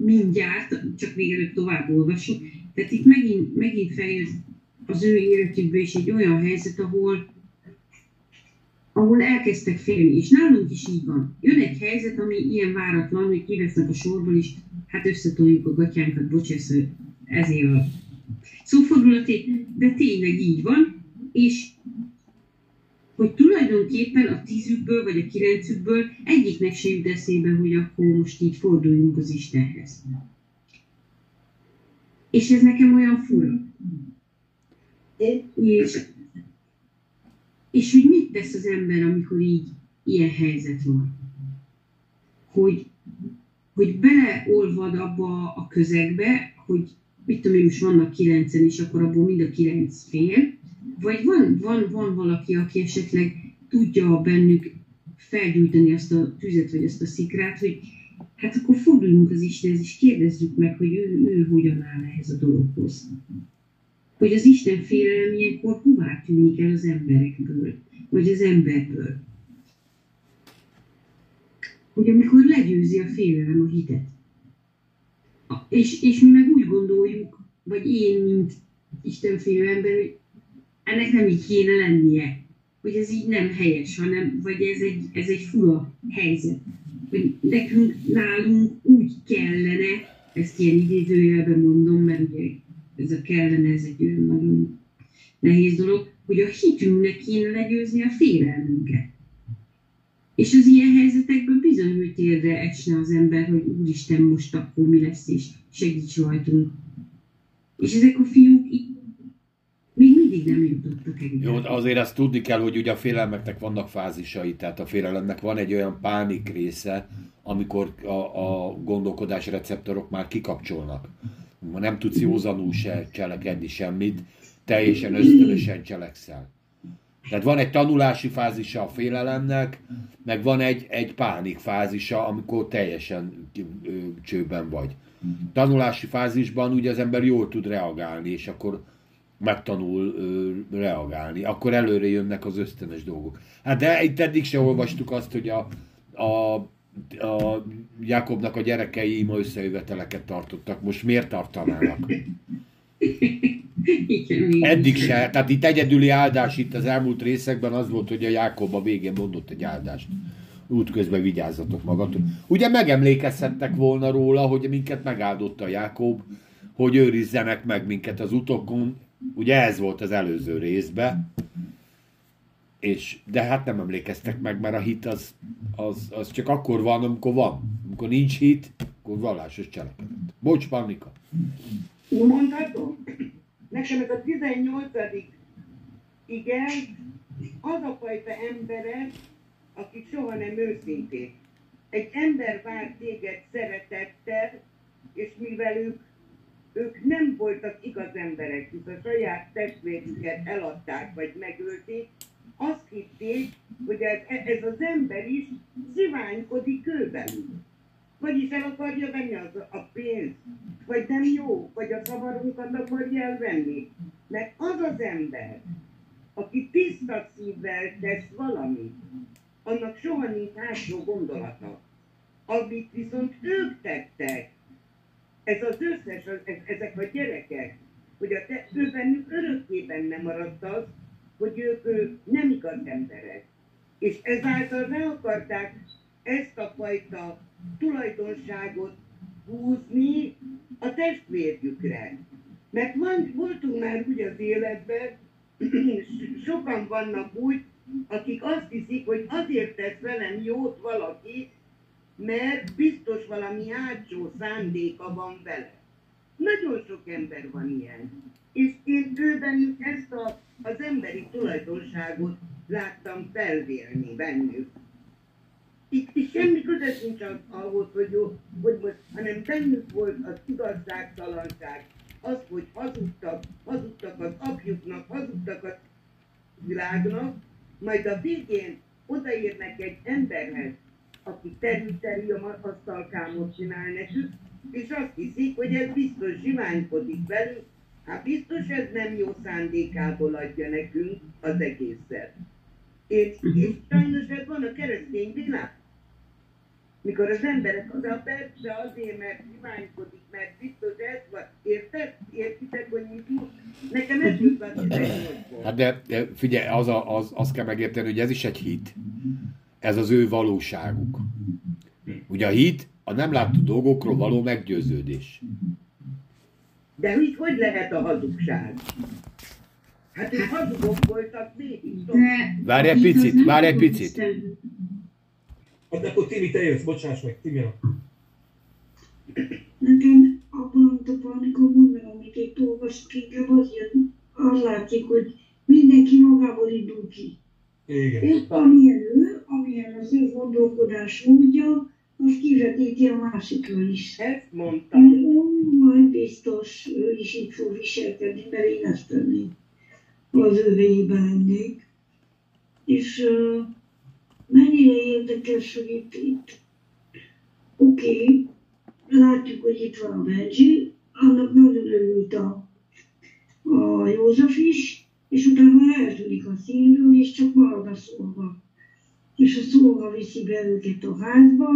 mindjárt, csak még előtt tovább olvasjuk, tehát itt megint, megint feljön az ő életükbe is egy olyan helyzet, ahol ahol elkezdtek félni, és nálunk is így van. Jön egy helyzet, ami ilyen váratlan, hogy kivesznek a sorból, és hát összetoljuk a gatyánkat, bocsász, ezért a szófordulatét, de tényleg így van, és hogy tulajdonképpen a tízükből, vagy a kilencükből egyiknek se jut eszébe, hogy akkor most így forduljunk az Istenhez. És ez nekem olyan fura. És és hogy mit tesz az ember, amikor így ilyen helyzet van? Hogy, hogy beleolvad abba a közegbe, hogy mit tudom én, most vannak kilencen, és akkor abból mind a kilenc fél, vagy van, van, van valaki, aki esetleg tudja bennük felgyújtani azt a tüzet, vagy azt a szikrát, hogy hát akkor forduljunk az Istenhez, és kérdezzük meg, hogy ő, ő hogyan áll ehhez a dologhoz hogy az Isten félelem ilyenkor hová tűnik el az emberekből, vagy az emberből. Hogy amikor legyőzi a félelem a hitet. És, és mi meg úgy gondoljuk, vagy én, mint Isten félő ember, hogy ennek nem így kéne lennie. Hogy ez így nem helyes, hanem, vagy ez egy, ez egy fura helyzet. Hogy nekünk, nálunk úgy kellene, ezt ilyen idézőjelben mondom, mert ugye ez a kellene, ez egy olyan nagyon nehéz dolog, hogy a hitünknek kéne legyőzni a félelmünket. És az ilyen helyzetekben bizony, hogy térdre esne az ember, hogy úristen, most akkor mi lesz, és segíts rajtunk. És ezek a fiúk itt még mindig nem jutottak el. Jó, azért azt tudni kell, hogy ugye a félelmeknek vannak fázisai, tehát a félelemnek van egy olyan pánik része, amikor a, a gondolkodás receptorok már kikapcsolnak ma nem tudsz józanul se cselekedni semmit, teljesen ösztönösen cselekszel. Tehát van egy tanulási fázisa a félelemnek, meg van egy, egy pánik fázisa, amikor teljesen csőben vagy. Tanulási fázisban ugye az ember jól tud reagálni, és akkor megtanul ö, reagálni. Akkor előre jönnek az ösztönös dolgok. Hát de itt eddig se olvastuk azt, hogy a, a, a Jakobnak a gyerekei ima összejöveteleket tartottak. Most miért tartanának? Igen, igen. Eddig se. Tehát itt egyedüli áldás itt az elmúlt részekben az volt, hogy a Jákob a végén mondott egy áldást. Útközben vigyázzatok magatok. Ugye megemlékezhettek volna róla, hogy minket megáldotta Jákob, hogy őrizzenek meg minket az utokon. Ugye ez volt az előző részben. És, de hát nem emlékeztek meg, mert a hit az, az, az csak akkor van, amikor van. Amikor nincs hit, akkor vallásos cselekedet. Bocs, Pannika. Mondhatom? Nekem ez a 18. igen, az a fajta emberek, akik soha nem őszinték. Egy ember vár téged szeretettel, és mivel ők, ők nem voltak igaz emberek, hisz a saját testvérüket eladták, vagy megölték, azt hitték, hogy ez, ez az ember is ziványkodik ővelük. Vagyis el akarja venni az, a pénzt, vagy nem jó, vagy a szavarunkat akarja elvenni. Mert az az ember, aki tiszta szívvel tesz valamit, annak soha nincs hátsó gondolata. Amit viszont ők tettek, ez az összes, ez, ezek a gyerekek, hogy a te, ő bennük örökké benne maradt az, hogy ők ő, nem igaz emberek. És ezáltal le akarták ezt a fajta tulajdonságot húzni a testvérjükre. Mert van, voltunk már úgy az életben, sokan vannak úgy, akik azt hiszik, hogy azért tesz velem jót valaki, mert biztos valami hátsó szándéka van vele. Nagyon sok ember van ilyen. És én ő bennük ezt a, az emberi tulajdonságot láttam felvélni bennük. Itt, itt semmi köze sincs ahhoz, hogy, jó, hogy most, hanem bennük volt az igazságtalanság, az, hogy hazudtak, hazudtak az apjuknak, hazudtak a világnak, majd a végén odaérnek egy emberhez, aki terül-terül a asztalkámot csinál nekük, és azt hiszik, hogy ez biztos zsiványkodik velünk, hát biztos ez nem jó szándékából adja nekünk az egészet. És, és sajnos ez van a keresztény világ. Mikor az emberek az a persze azért, mert kívánkodik, mert biztos ez van. Érted? Értitek, hogy mit mond? Nekem ez jut a 18-ból. Hát de, de figyelj, az, a, az, azt kell megérteni, hogy ez is egy hit. Ez az ő valóságuk. Ugye a hit a nem látható dolgokról való meggyőződés. De így hogy lehet a hazugság? Hát ők hazugok voltak mégis. Várj egy picit, várj egy picit. Hát akkor Timi, te jössz, bocsáss meg, Timi. Nekem abban a amikor mondom, amit itt olvasok, inkább az jön, az látszik, hogy mindenki magából indul ki. Igen. És amilyen ő, amilyen az ő gondolkodás módja, az kivetíti a másikra is. Ezt mondtam. Majd biztos ő is így fog viselkedni, mert én ezt tenném. Az helyében lennék. És uh, mennyire érdekes, hogy itt, itt oké, okay, látjuk, hogy itt van a Benji, annak nagyon örült a, a József is, és utána eltűnik a színről, és csak marad a szolga. És a szolga viszi be őket a házba,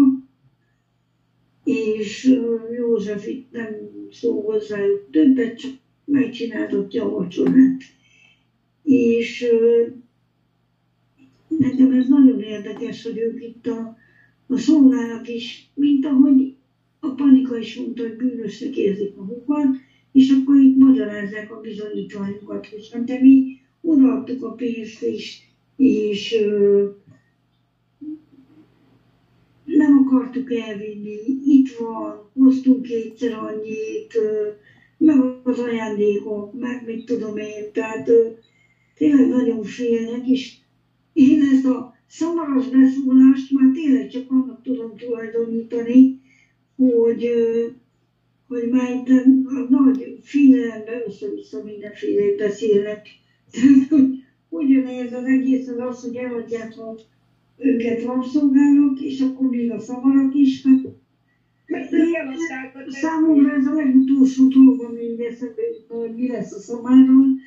és József itt nem szól hozzájuk többet, csak megcsináltatja a vacsorát. És nekem ez nagyon érdekes, hogy ők itt a, a szolgának is, mint ahogy a panika is mondta, hogy bűnösnek érzik magukat, és akkor itt magyarázzák a bizonyítványokat, hogy hát mi odaadtuk a pénzt, és, és ö, nem akartuk elvinni, itt van, hoztunk kétszer annyit, ö, meg az ajándékok, meg mit tudom én, tehát ö, tényleg nagyon félnek, és én ezt a szamaras beszólást már tényleg csak annak tudom tulajdonítani, hogy, hogy már itt a nagy félelemben össze-vissza mindenféle beszélnek. Tehát, hogy ugyanez az egész az az, hogy eladják a őket rabszolgálók, és akkor még a szamarak is, hát Mert a Számomra ez a legutolsó dolog, ami eszembe hogy mi lesz a szomáron,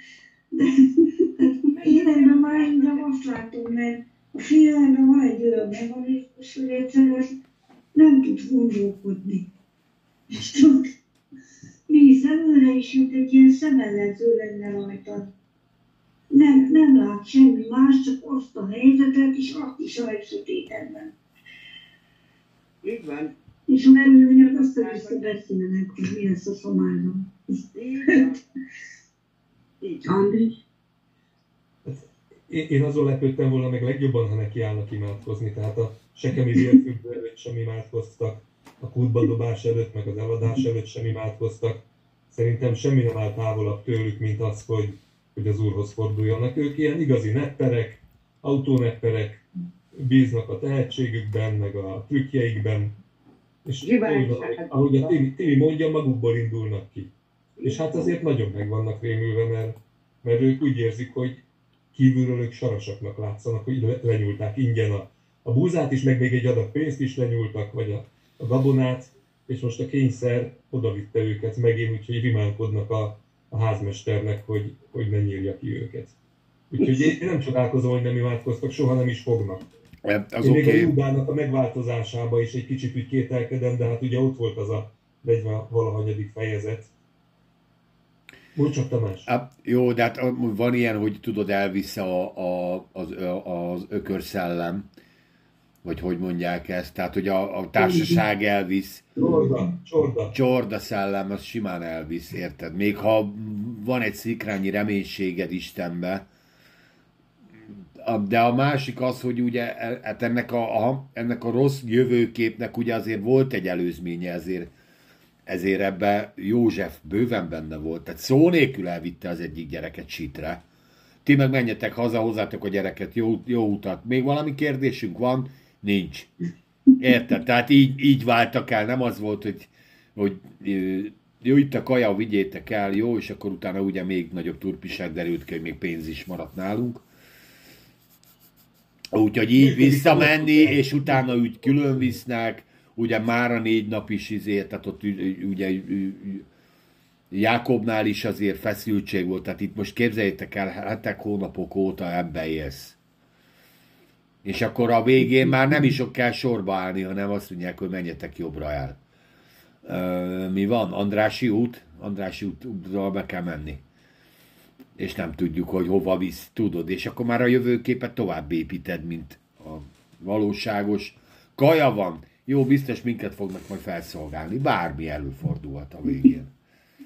de én ebben már inkább azt látom, mert a félelme van egy olyan mechanizmus, hogy egyszerűen nem tud gondolkodni. És tud néz előre is, mint egy ilyen szemellenző lenne rajta. Nem, nem lát semmi más, csak azt a helyzetet, és azt is a legsötétebben. Így van. És akkor jönnek össze-vissza beszélnek, hogy mi lesz a szomáron. Így van. Így van. Én, azon lepődtem volna meg legjobban, ha nekiállnak imádkozni. Tehát a sekemi vérfüggő előtt sem imádkoztak, a kútba dobás előtt, meg az eladás előtt sem imádkoztak. Szerintem semmi nem áll távolabb tőlük, mint az, hogy, hogy az Úrhoz forduljanak. Ők ilyen igazi nepperek, autónepperek, bíznak a tehetségükben, meg a trükkjeikben, és ahogy, ahogy a Timi, Timi mondja, magukból indulnak ki. És hát azért nagyon meg vannak rémülve, mert, mert ők úgy érzik, hogy kívülről ők sarasaknak látszanak, hogy le- lenyúlták ingyen a, a búzát is, meg még egy adag pénzt is lenyúltak, vagy a, a gabonát, és most a kényszer odavitte őket megint, úgyhogy rimánkodnak a, a házmesternek, hogy, hogy ne nyírja ki őket. Úgyhogy én nem csodálkozom, hogy nem imádkoztak, soha nem is fognak. Az Én oké. még a Okay. Júdának a megváltozásába is egy kicsit úgy kételkedem, de hát ugye ott volt az a 40 valahanyadik fejezet. Csak Tamás. Hát, jó, de hát van ilyen, hogy tudod, elvisz a, a, az, az ökörszellem, vagy hogy mondják ezt, tehát hogy a, a társaság elvisz, Csorda, csorda. csorda szellem, az simán elvisz, érted? Még ha van egy szikrányi reménységed Istenbe, A- de a másik az, hogy ugye hát ennek a, a, ennek a rossz jövőképnek ugye azért volt egy előzménye, ezért, ezért ebbe József bőven benne volt. Tehát szó nélkül elvitte az egyik gyereket sítre. Ti meg menjetek haza, hozzátok a gyereket, jó, jó utat. Még valami kérdésünk van? Nincs. Érted? Tehát így, így váltak el, nem az volt, hogy, hogy jó, itt a kaja, vigyétek el, jó, és akkor utána ugye még nagyobb turpiság derült ki, hogy még pénz is maradt nálunk. Úgyhogy így visszamenni, és utána úgy külön visznek, ugye már a négy nap is izé, tehát ott ugye Jákobnál is azért feszültség volt, tehát itt most képzeljétek el, hetek, hónapok óta ebbe élsz. És akkor a végén már nem is ott kell sorba állni, hanem azt mondják, hogy menjetek jobbra el. Ö, mi van? Andrási út? Andrási útról be kell menni. És nem tudjuk, hogy hova visz, tudod. És akkor már a jövőképet tovább építed, mint a valóságos. Kaja van. Jó, biztos minket fognak majd felszolgálni. Bármi előfordulhat a végén.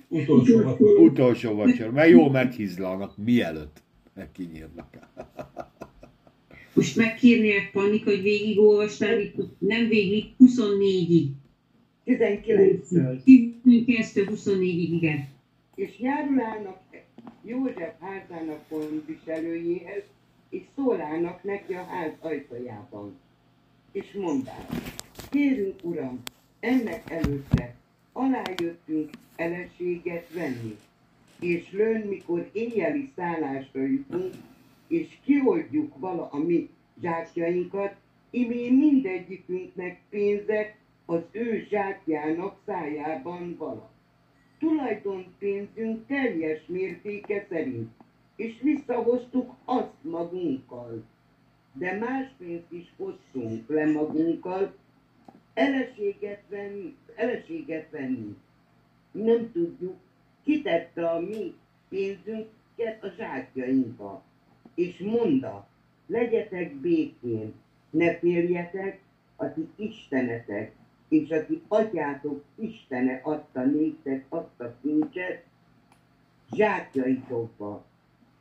Utolsó vacsora. Utolsó vacsora, mert jól meghizlalnak, mielőtt megkinyírnak. Most megkérnék Pannika, hogy végigolvastál, nem végig, 24-ig. 19-től. 19-től 24-ig, igen. És járulának József házának gondviselőjéhez, és szólának neki a ház ajtajában. És mondták, kérünk uram, ennek előtte alájöttünk eleséget venni, és lőn, mikor éjjeli szállásra jutunk, és kioldjuk vala a mi zsákjainkat, imé mindegyikünknek pénzek az ő zsákjának szájában vala tulajdonpénzünk teljes mértéke szerint, és visszahoztuk azt magunkkal. De más pénzt is hoztunk le magunkkal, eleséget venni, eleséget venni. Nem tudjuk, kitette a mi pénzünket a zsákjainkba. És mondta, legyetek békén, ne féljetek, a ti istenetek, és a ti atyátok Istene adta néktek azt a kincset zsákjaitokba.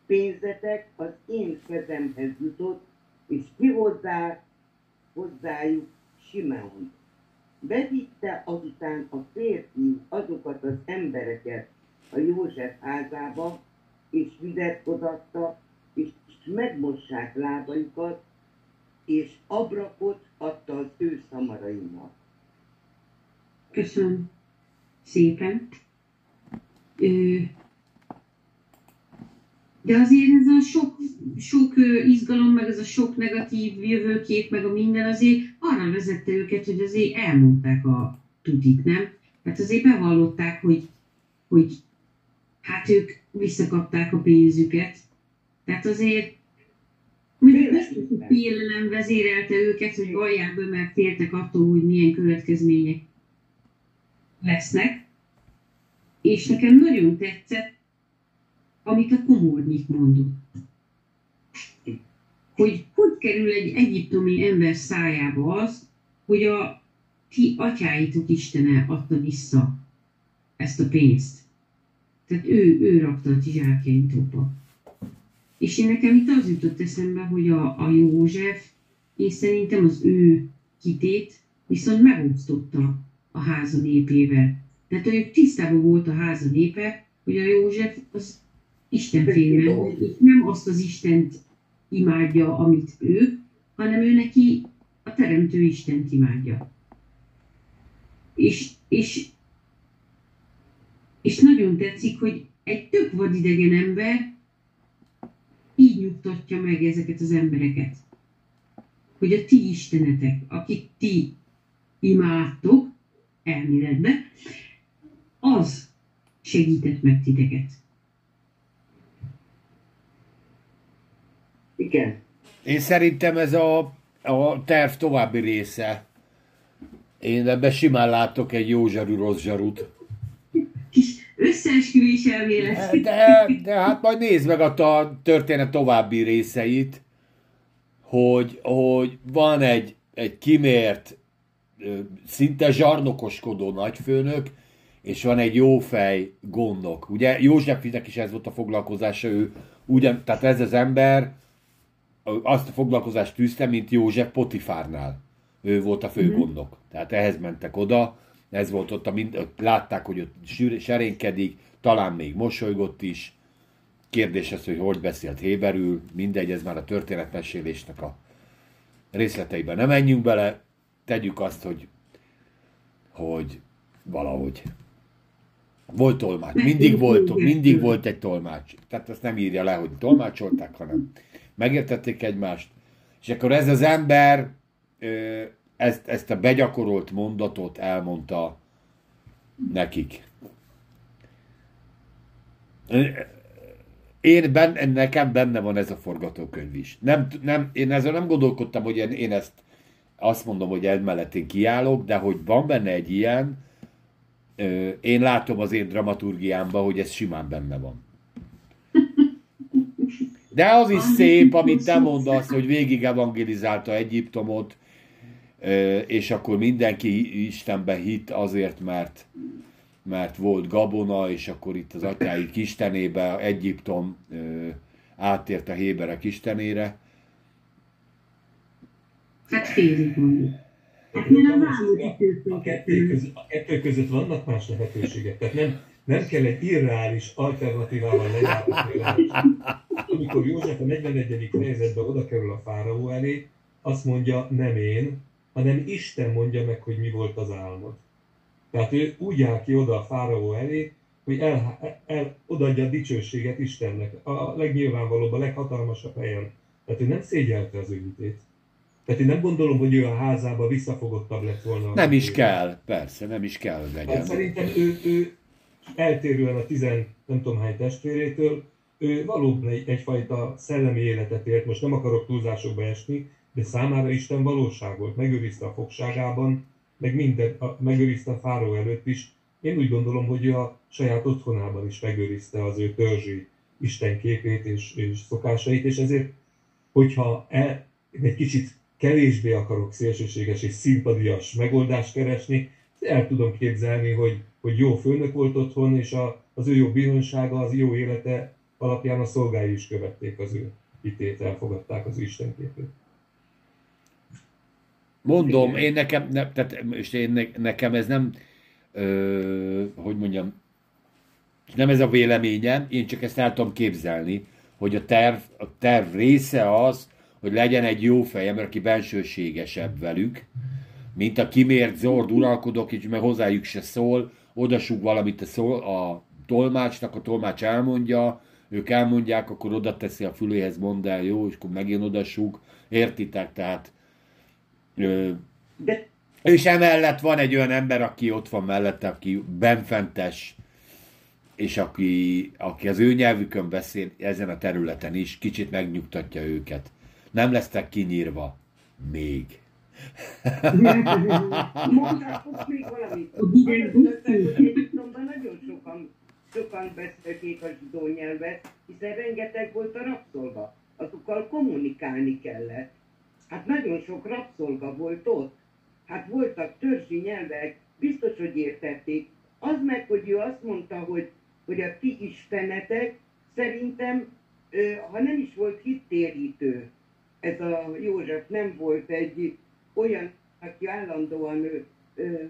Pénzetek az én kezemhez jutott, és kihozzá hozzájuk Simeon. Bevitte azután a férfi azokat az embereket a József házába, és vizet hozatta, és megmossák lábaikat, és abrakot adta az ő szamarainak. Köszönöm szépen. Ö, De azért ez a sok, sok izgalom, meg ez a sok negatív jövőkép, meg a minden azért arra vezette őket, hogy azért elmondták a tutit, nem? Hát azért bevallották, hogy, hogy hát ők visszakapták a pénzüket. Tehát azért félelem vezérelte őket, hogy vallják be, mert féltek attól, hogy milyen következmények lesznek. És nekem nagyon tetszett, amit a komornyik mondott. Hogy hogy kerül egy egyiptomi ember szájába az, hogy a ti atyáitok Istene adta vissza ezt a pénzt. Tehát ő, ő rakta a ti zsákjaitokba. És én nekem itt az jutott eszembe, hogy a, a József, én szerintem az ő kitét viszont megosztotta a háza népével. Tehát ő tisztában volt a háza népe, hogy a József az Isten és nem azt az Istent imádja, amit ő, hanem ő neki a Teremtő Istent imádja. És, és, és nagyon tetszik, hogy egy tök vadidegen ember így nyugtatja meg ezeket az embereket. Hogy a ti istenetek, akit ti imádtok, elméletben, az segített meg titeket. Igen. Én szerintem ez a, a terv további része. Én ebben simán látok egy jó zsarú, rossz zsarút. Kis összeesküvés elmélet. De, de hát majd nézd meg a ta- történet további részeit, hogy, hogy van egy, egy kimért, szinte zsarnokoskodó nagyfőnök, és van egy jófej gondok. Ugye Józsefnek is ez volt a foglalkozása, ő ugyan, tehát ez az ember azt a foglalkozást tűzte, mint József Potifárnál. Ő volt a fő Mhm. gondok. Tehát ehhez mentek oda, ez volt ott, a mind, ott látták, hogy ott serénykedik, talán még mosolygott is. Kérdés az, hogy hogy beszélt héberül, mindegy, ez már a történetmesélésnek a részleteiben nem menjünk bele, tegyük azt, hogy, hogy valahogy volt tolmács, mindig volt, mindig volt egy tolmács. Tehát azt nem írja le, hogy tolmácsolták, hanem megértették egymást. És akkor ez az ember ezt, ezt a begyakorolt mondatot elmondta nekik. Én benne, nekem benne van ez a forgatókönyv is. Nem, nem, én ezzel nem gondolkodtam, hogy én, én ezt azt mondom, hogy emellett én kiállok, de hogy van benne egy ilyen, én látom az én dramaturgiámban, hogy ez simán benne van. De az is szép, amit te mondasz, hogy végig evangelizálta Egyiptomot, és akkor mindenki Istenbe hitt azért, mert mert volt gabona, és akkor itt az atyáik istenébe, Egyiptom átért a héberek istenére. Hát félig mondjuk. Hát mert a vámot a, kettő között, a kettő között vannak más lehetőségek. Tehát nem, nem kell egy irreális alternatívával lejátszani. Amikor József a 41. fejezetben oda kerül a fáraó elé, azt mondja, nem én, hanem Isten mondja meg, hogy mi volt az álmod. Tehát ő úgy áll ki oda a fáraó elé, hogy el, el, odaadja a dicsőséget Istennek, a legnyilvánvalóbb, a leghatalmasabb helyen. Tehát ő nem szégyelte az ő. Tehát én nem gondolom, hogy ő a házába visszafogottabb lett volna. Nem is kell, persze, nem is kell, hogy Hát legyen. szerintem ő, ő eltérően a tizen nem tudom hány testvérétől, valóban egy, egyfajta szellemi életet élt, most nem akarok túlzásokba esni, de számára Isten valóság volt, megőrizte a fogságában, meg minden, a, megőrizte a fáró előtt is. Én úgy gondolom, hogy a saját otthonában is megőrizte az ő törzsi Isten képét és, és szokásait, és ezért, hogyha el, egy kicsit kevésbé akarok szélsőséges és szimpadias megoldást keresni, el tudom képzelni, hogy, hogy jó főnök volt otthon, és a, az ő jó bizonysága, az jó élete alapján a szolgái is követték az ő hitét, elfogadták az Isten képét. Mondom, én nekem, ne, tehát, és én ne, nekem ez nem, ö, hogy mondjam, nem ez a véleményem, én csak ezt el tudom képzelni, hogy a terv, a terv része az, hogy legyen egy jó fejem, aki bensőségesebb velük, mint a kimért zord uralkodok, és meg hozzájuk se szól, odasug valamit a, szól, a tolmácsnak, a tolmács elmondja, ők elmondják, akkor oda teszi a füléhez, mondd el, jó, és akkor megint odasug, értitek, tehát ö, De és emellett van egy olyan ember, aki ott van mellette, aki benfentes, és aki, aki az ő nyelvükön beszél ezen a területen is, kicsit megnyugtatja őket. Nem lesztek kinyírva. Még. Mondhatok még valamit. Egyiptomban nagyon sokan, sokan beszélték a zsidó nyelvet, hiszen rengeteg volt a rabszolga. Azokkal kommunikálni kellett. Hát nagyon sok rabszolga volt ott. Hát voltak törzsi nyelvek, biztos, hogy értették. Az meg, hogy ő azt mondta, hogy, hogy a ti istenetek szerintem, ha nem is volt hittérítő, ez a József nem volt egy olyan, aki állandóan ö, ö,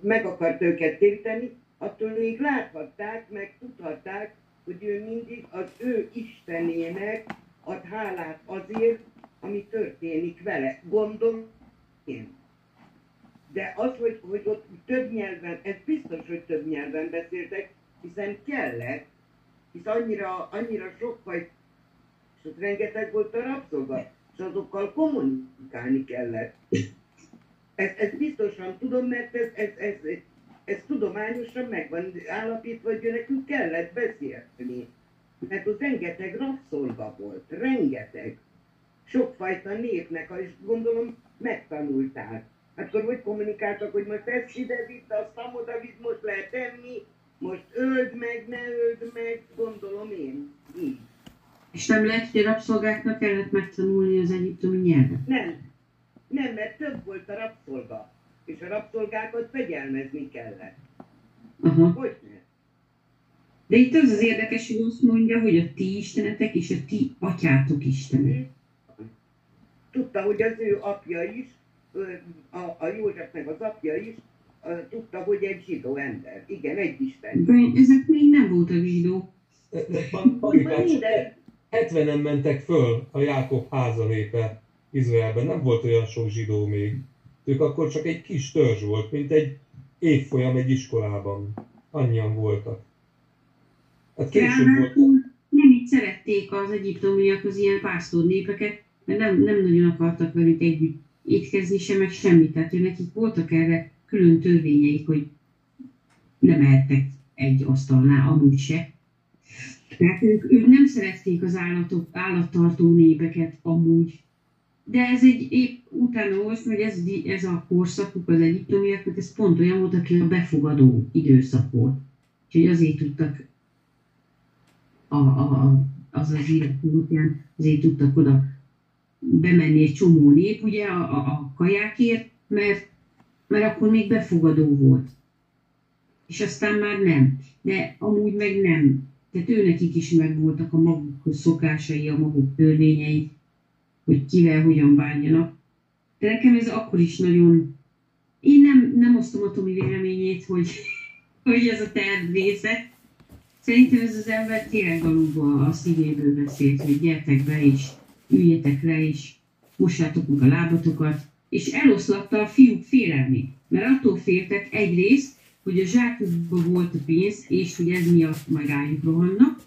meg akart őket téríteni, attól még láthatták, meg tudhatták, hogy ő mindig az ő Istenének ad hálát azért, ami történik vele. Gondolom én. De az, hogy, hogy ott több nyelven, ez biztos, hogy több nyelven beszéltek, hiszen kellett, hisz annyira, annyira sok vagy, és ott rengeteg volt a rabszolga, és azokkal kommunikálni kellett. Ezt, ezt biztosan tudom, mert ez, ez, ez, ez, tudományosan meg van állapítva, hogy nekünk kellett beszélni. Mert ott rengeteg rabszolga volt, rengeteg. Sokfajta népnek, és gondolom megtanulták. Akkor hogy kommunikáltak, hogy most ezt ide vitt, azt oda vitt, most lehet enni, most öld meg, ne öld meg, gondolom én. Így. És nem lehet, hogy a rabszolgáknak kellett megtanulni az egyiptomi nyelvet. Nem. Nem, mert több volt a rabszolga. És a rabszolgákat fegyelmezni kellett. Aha. Hogy ne? De itt az az érdekes, hogy azt mondja, hogy a ti istenetek és a ti atyátok istene. Tudta, hogy az ő apja is, a, a Józsefnek az apja is, tudta, hogy egy zsidó ember. Igen, egy isten. De ezek még nem voltak zsidók. Minden, 70-en mentek föl a Jákob házalépe Izraelben, nem volt olyan sok zsidó még. Ők akkor csak egy kis törzs volt, mint egy évfolyam egy iskolában. Annyian voltak. Hát később volt. Nem így szerették az egyiptomiak az ilyen pásztor népeket, mert nem, nem nagyon akartak velük együtt étkezni sem, meg semmit. Tehát ő nekik voltak erre külön törvényeik, hogy nem ehettek egy asztalnál, amúgy se. Tehát ők, ők nem szerették az állatok, állattartó népeket amúgy. De ez egy épp utána olvastam, hogy ez, ez a korszakuk az egyiptomiaknak, ez pont olyan volt, aki a befogadó időszak volt. Úgyhogy azért tudtak a, a, az az élet alapján, azért tudtak oda bemenni egy csomó nép, ugye, a, a, a kajákért, mert, mert akkor még befogadó volt. És aztán már nem. De amúgy meg nem. Tehát őnekik is megvoltak a maguk szokásai, a maguk törvényei, hogy kivel hogyan bánjanak. De nekem ez akkor is nagyon... Én nem, nem osztom a Tomi véleményét, hogy, hogy ez a terv része. Szerintem ez az ember tényleg alulba a szívéből beszélt, hogy gyertek be és üljetek le és mossátok meg a lábatokat, és eloszlatta a fiúk félelmét. Mert attól féltek egyrészt, hogy a zsákukban volt a pénz, és hogy ez miatt majd rájuk rohannak,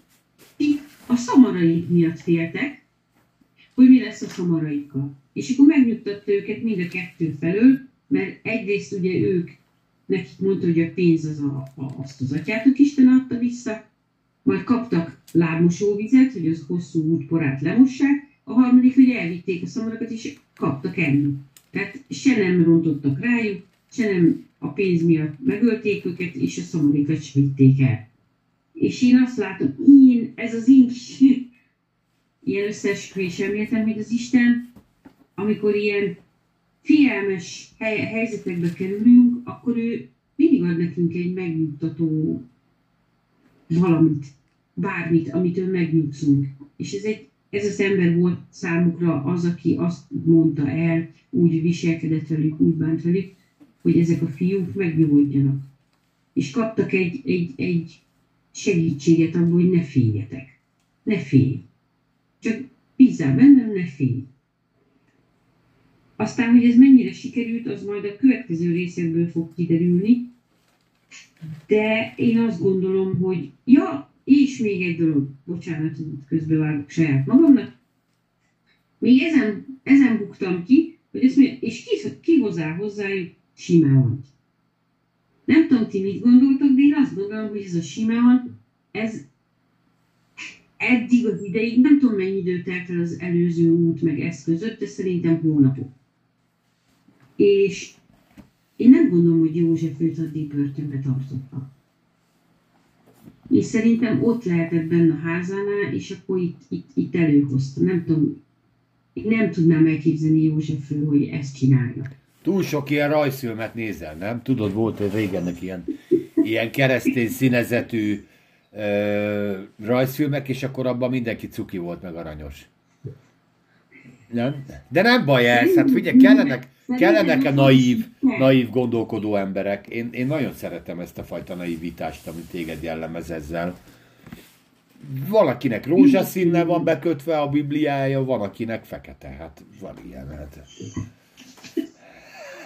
a szamaraik miatt féltek, hogy mi lesz a szamaraikkal. És akkor megnyugtatta őket mind a kettő felől, mert egyrészt ugye ők, nekik mondta, hogy a pénz az a, a, azt az atyátok Isten adta vissza, majd kaptak lábmosóvizet, hogy az hosszú útporát lemossák, a harmadik, hogy elvitték a szamarakat, és kaptak enni. Tehát se nem rontottak rájuk, se nem a pénz miatt megölték őket, és a szamarikat se vitték el. És én azt látom, én, ez az én ilyen összeesküvés elméletem, hogy az Isten, amikor ilyen fielmes hely, helyzetekbe kerülünk, akkor ő mindig ad nekünk egy megnyugtató valamit, bármit, amitől megnyugszunk. És ez, egy, ez az ember volt számukra az, aki azt mondta el, úgy viselkedett velük, úgy bánt velük, hogy ezek a fiúk megnyugodjanak. És kaptak egy, egy, egy segítséget abból, hogy ne féljetek. Ne félj. Csak bízzál bennem, ne félj. Aztán, hogy ez mennyire sikerült, az majd a következő részekből fog kiderülni. De én azt gondolom, hogy ja, és még egy dolog, bocsánat, közbevágok saját magamnak. Még ezen, ezen buktam ki, hogy ezt mondja, és ki, ki hozzá hozzájuk Simeont. Nem tudom, ti mit gondoltok, de én azt gondolom, hogy ez a Simeon, ez eddig az ideig, nem tudom mennyi idő telt el az előző út meg ez között, de szerintem hónapok. És én nem gondolom, hogy József őt addig börtönbe tartotta. És szerintem ott lehetett benne a házánál, és akkor itt, itt, itt előhozta. Nem tudom, én nem tudnám elképzelni Józsefről, hogy ezt csinálja. Túl sok ilyen rajzfilmet nézel, nem? Tudod, volt egy régennek ilyen, ilyen keresztény színezetű ö, rajzfilmek, és akkor abban mindenki cuki volt, meg aranyos. Nem? De nem baj ez, hát figyelj, kellenek, kellenek a naív, naív gondolkodó emberek. Én, én nagyon szeretem ezt a fajta naivitást, amit téged jellemez ezzel. Valakinek rózsaszínnel van bekötve a Bibliája, van akinek fekete. Hát van ilyen. Hát.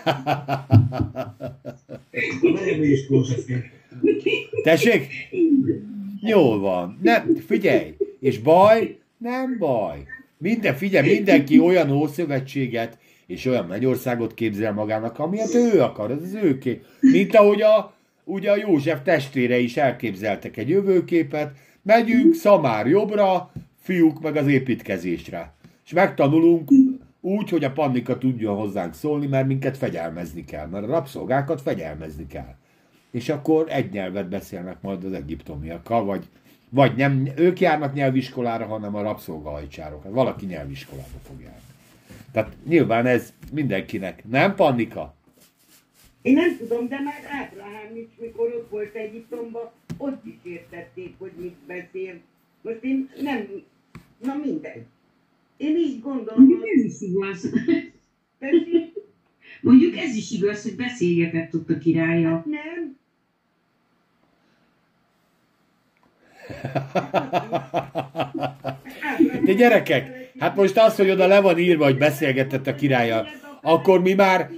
Nagyon is rózsaszín. Tessék? Jól van. Nem, figyelj. És baj? Nem baj. Minden, figyelj, mindenki olyan ószövetséget és olyan mennyországot képzel magának, amilyet ő akar, ez az ő kép. Mint ahogy a, ugye a József testvére is elképzeltek egy jövőképet, megyünk szamár jobbra, fiúk meg az építkezésre. És megtanulunk úgy, hogy a Pannika tudjon hozzánk szólni, mert minket fegyelmezni kell, mert a rabszolgákat fegyelmezni kell. És akkor egy nyelvet beszélnek majd az egyiptomiakkal, vagy, vagy nem ők járnak nyelviskolára, hanem a rabszolgahajcsárok. Hát valaki nyelviskolába fog járni. Tehát nyilván ez mindenkinek. Nem, Pannika? Én nem tudom, de már Ábrahám is, mikor ott volt Egyiptomban, ott is értették, hogy mit beszél. Most én nem, na mindegy. Én így gondolom, ez is igaz. tessék, Mondjuk ez is igaz, hogy beszélgetett ott a királya. nem, De gyerekek, hát most az, hogy oda le van írva, hogy beszélgetett a királya, akkor mi már,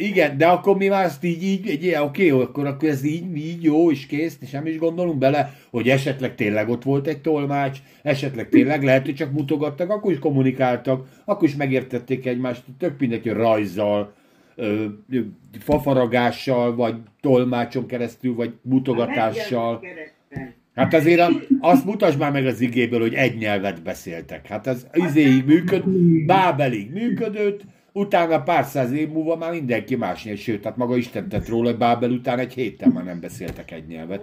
igen, de akkor mi már azt így, így, így oké, akkor, akkor ez így, így jó, és kész, és nem is gondolunk bele, hogy esetleg tényleg ott volt egy tolmács, esetleg tényleg lehet, hogy csak mutogattak, akkor is kommunikáltak, akkor is megértették egymást, tök mindegy, hogy rajzzal, ö, ö, fafaragással, vagy tolmácson keresztül, vagy mutogatással. Keresztel. Hát azért a, azt mutasd már meg az igéből, hogy egy nyelvet beszéltek. Hát ez izéig működ, Bábelig működött, utána pár száz év múlva már mindenki más nyelv, sőt, hát maga Isten tett róla, hogy Bábel után egy héten már nem beszéltek egy nyelvet.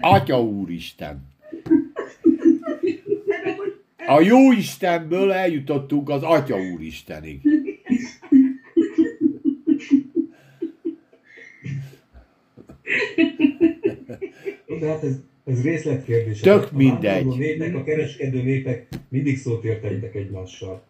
Atya Úristen! A jó Istenből eljutottunk az Atya úristenig. De hát ez, ez részletkérdés. Tök a mindegy. vándorló Népek, a kereskedő népek mindig szót értettek egymással.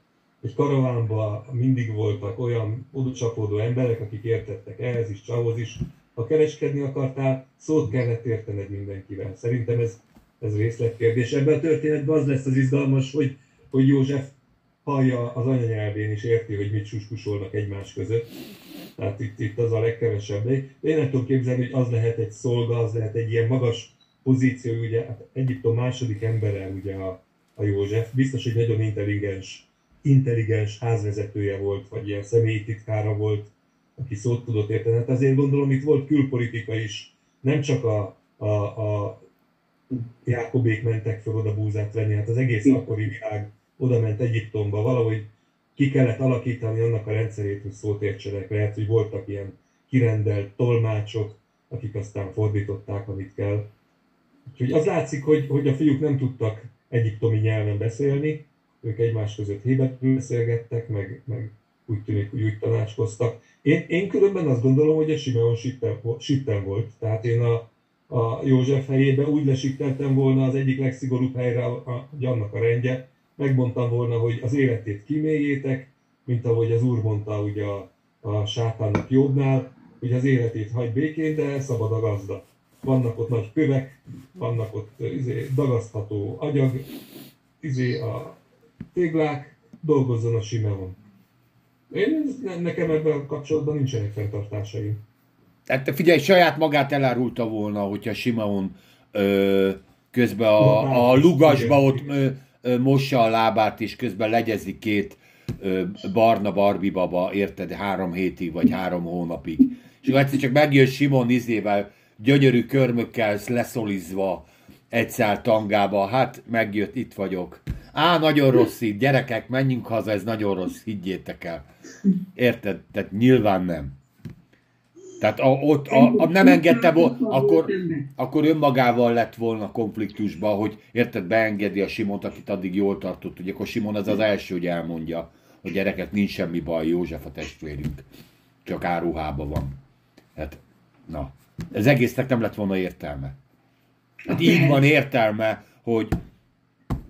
Egy karavánban mindig voltak olyan odacsapódó emberek, akik értettek ehhez is, csahoz is. Ha kereskedni akartál, szót kellett értened mindenkivel. Szerintem ez, ez részletkérdés. Ebben a történetben az lesz az izgalmas, hogy, hogy József hallja az anyanyelvén és érti, hogy mit suskusolnak egymás között. Tehát itt, itt az a legkevesebb. De én nem tudom képzelni, hogy az lehet egy szolga, az lehet egy ilyen magas pozíció, ugye hát Egyiptom második embere ugye a, a József. Biztos, hogy nagyon intelligens, intelligens házvezetője volt, vagy ilyen személyi titkára volt, aki szót tudott érteni. Hát azért gondolom, itt volt külpolitika is. Nem csak a, a, a Jákobék mentek fel oda búzát venni, hát az egész akkori világ oda ment Egyiptomba, valahogy ki kellett alakítani annak a rendszerét, hogy szót értsenek. Lehet, hogy voltak ilyen kirendelt tolmácsok, akik aztán fordították, amit kell. Úgyhogy az látszik, hogy, hogy a fiúk nem tudtak egyiptomi nyelven beszélni, ők egymás között hébetül beszélgettek, meg, meg úgy tűnik, hogy úgy tanácskoztak. Én, én különben azt gondolom, hogy a Simeon sitten, sitten volt, tehát én a, a József helyébe úgy lesikteltem volna az egyik legszigorúbb helyre, hogy annak a rendje, megmondtam volna, hogy az életét kiméljétek, mint ahogy az úr mondta ugye a, a sátánnak jobbnál, hogy az életét hagy békén, de szabad a gazda. Vannak ott nagy kövek, vannak ott izé, dagasztható agyag, izé a téglák, dolgozzon a Simeon. Én, nekem ebben kapcsolatban nincsenek fenntartásaim. Hát te figyelj, saját magát elárulta volna, hogyha Simeon ö, közben a, a lugasba ott ö, ö, mossa a lábát, és közben legyezik két ö, barna Barbie baba, érted, három hétig, vagy három hónapig. És akkor egyszer csak megjön Simon izével, gyönyörű körmökkel leszolizva egy szál tangába, hát megjött, itt vagyok. Á, nagyon rossz itt, gyerekek, menjünk haza, ez nagyon rossz, higgyétek el. Érted? Tehát nyilván nem. Tehát a, ott a, a, nem engedte volna, akkor, akkor önmagával lett volna konfliktusba, hogy érted, beengedi a Simont, akit addig jól tartott. Ugye akkor Simon az az első, hogy elmondja, hogy gyereket nincs semmi baj, József a testvérünk. Csak áruhában van. Hát, na. Ez egésznek nem lett volna értelme. Hát így van értelme, hogy,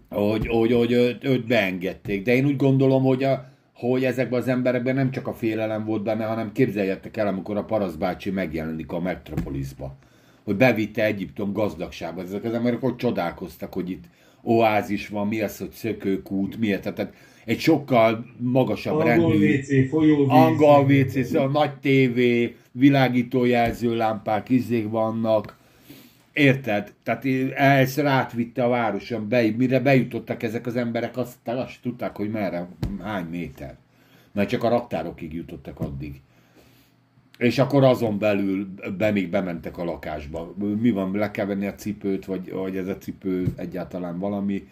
hogy, hogy, hogy őt, őt beengedték. De én úgy gondolom, hogy, a, hogy ezekben az emberekben nem csak a félelem volt benne, hanem képzeljetek el, amikor a Parasz bácsi megjelenik a Metropolisba. Hogy bevitte Egyiptom gazdagságba. Ezek az emberek hogy csodálkoztak, hogy itt oázis van, mi az, hogy szökőkút, miért. Tehát egy sokkal magasabb Angol rendű... WC, folyóvíz. Angol WC, szóval nagy tévé, világító jelzőlámpák, izék vannak. Érted? Tehát ezt rátvitte a városon, be, mire bejutottak ezek az emberek, azt, azt tudták, hogy merre, hány méter. Mert csak a raktárokig jutottak addig. És akkor azon belül be még bementek a lakásba. Mi van, le kell venni a cipőt, vagy, vagy ez a cipő egyáltalán valami.